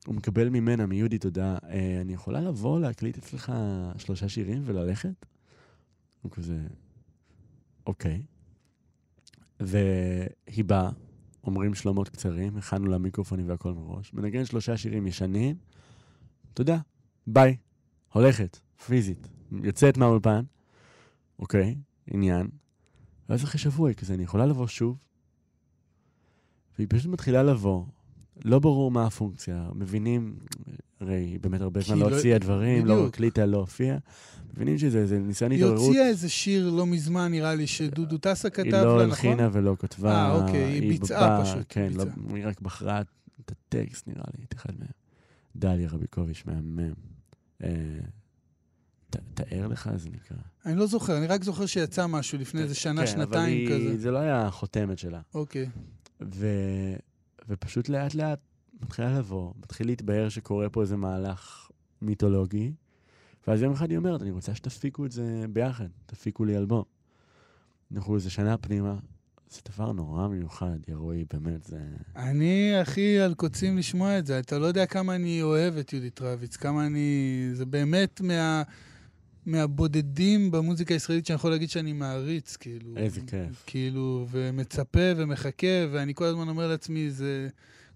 [SPEAKER 5] הוא מקבל ממנה, מיהודית, הודעה, אה, אני יכולה לבוא להקליט אצלך שלושה שירים וללכת? הוא כזה, אוקיי. והיא באה, אומרים שלומות קצרים, הכנו לה מיקרופונים והכל מראש, מנגן שלושה שירים ישנים, תודה, ביי, הולכת, פיזית, יוצאת מהאולפן, אוקיי, עניין. ואז אחרי שבוע היא כזה, אני יכולה לבוא שוב? והיא פשוט מתחילה לבוא, לא ברור מה הפונקציה, מבינים, הרי היא באמת הרבה זמן לא
[SPEAKER 4] לא-
[SPEAKER 5] הוציאה דברים, לא. הקליטה, לא הופיעה, מבינים שזה ניסיון
[SPEAKER 4] היא
[SPEAKER 5] התעוררות.
[SPEAKER 4] הוציאה איזה שיר לא מזמן, נראה לי, שדודו טסה כתב
[SPEAKER 5] היא
[SPEAKER 4] לה,
[SPEAKER 5] לא
[SPEAKER 4] נכון?
[SPEAKER 5] הלחינה ולא כתבה.
[SPEAKER 4] אה, אוקיי, היא ביצעה פשוט,
[SPEAKER 5] כן, לא. היא רק בחרה את הטקסט, נראה לי, את אחד מהם. דליה רביקוביץ', מהמם. אה, תאר לך, זה נקרא.
[SPEAKER 4] אני לא זוכר, אני רק זוכר שיצא משהו לפני איזה שנה,
[SPEAKER 5] כן,
[SPEAKER 4] שנתיים
[SPEAKER 5] אבל היא-
[SPEAKER 4] כזה.
[SPEAKER 5] זה לא היה החותמת שלה.
[SPEAKER 4] אוקיי.
[SPEAKER 5] ופשוט לאט לאט מתחילה לבוא, מתחיל להתבהר שקורה פה איזה מהלך מיתולוגי, ואז יום אחד היא אומרת, אני רוצה שתפיקו את זה ביחד, תפיקו לי אלבום. אנחנו איזה שנה פנימה, זה דבר נורא מיוחד, יא רועי, באמת, זה...
[SPEAKER 4] אני הכי על קוצים לשמוע את זה. אתה לא יודע כמה אני אוהב את יהודית רביץ, כמה אני... זה באמת מה... מהבודדים במוזיקה הישראלית שאני יכול להגיד שאני מעריץ, כאילו.
[SPEAKER 5] איזה כיף.
[SPEAKER 4] כאילו, ומצפה ומחכה, ואני כל הזמן אומר לעצמי, זה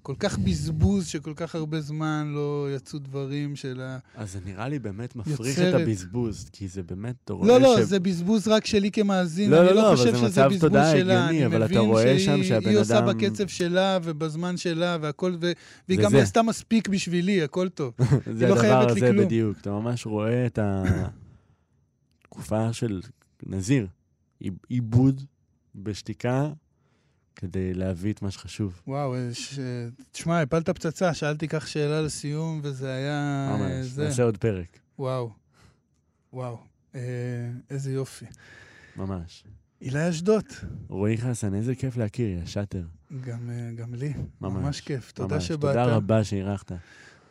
[SPEAKER 4] כל כך בזבוז שכל כך הרבה זמן לא יצאו דברים של ה...
[SPEAKER 5] אז זה נראה לי באמת מפריך
[SPEAKER 4] יוצרת-
[SPEAKER 5] את הבזבוז, כי זה באמת, אתה רואה
[SPEAKER 4] לא, לא,
[SPEAKER 5] ש...
[SPEAKER 4] זה בזבוז רק שלי כמאזין,
[SPEAKER 5] לא,
[SPEAKER 4] אני
[SPEAKER 5] לא,
[SPEAKER 4] לא
[SPEAKER 5] לא,
[SPEAKER 4] חושב
[SPEAKER 5] זה
[SPEAKER 4] שזה בזבוז שלה.
[SPEAKER 5] הגיוני, אבל אתה
[SPEAKER 4] אני מבין שהיא- היא עושה
[SPEAKER 5] אדם-
[SPEAKER 4] בקצב שלה ובזמן שלה והכל, ו... והיא
[SPEAKER 5] זה
[SPEAKER 4] גם
[SPEAKER 5] זה.
[SPEAKER 4] עשתה מספיק בשבילי, הכל טוב.
[SPEAKER 5] זה
[SPEAKER 4] לא
[SPEAKER 5] הדבר
[SPEAKER 4] חייבת לי
[SPEAKER 5] הזה
[SPEAKER 4] כלום.
[SPEAKER 5] בדיוק. אתה ממש רואה את התקופה של נזיר. עיב- עיבוד בשתיקה כדי להביא את מה שחשוב.
[SPEAKER 4] וואו, אה, ש... תשמע, הפלת פצצה, שאלתי כך שאלה לסיום, וזה היה... אה,
[SPEAKER 5] ממש.
[SPEAKER 4] זה.
[SPEAKER 5] נעשה עוד פרק.
[SPEAKER 4] וואו, וואו, אה, איזה יופי.
[SPEAKER 5] ממש.
[SPEAKER 4] הילה אשדוד,
[SPEAKER 5] רועי חסן, איזה כיף להכיר, יא שאטר.
[SPEAKER 4] גם, אה, גם לי, ממש,
[SPEAKER 5] ממש.
[SPEAKER 4] כיף. תודה
[SPEAKER 5] ממש.
[SPEAKER 4] שבאת.
[SPEAKER 5] תודה רבה שאירחת.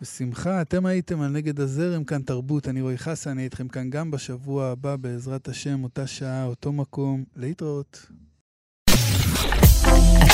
[SPEAKER 4] בשמחה, אתם הייתם על נגד הזרם, כאן תרבות. אני רועי חסן, אני איתכם כאן גם בשבוע הבא, בעזרת השם, אותה שעה, אותו מקום. להתראות.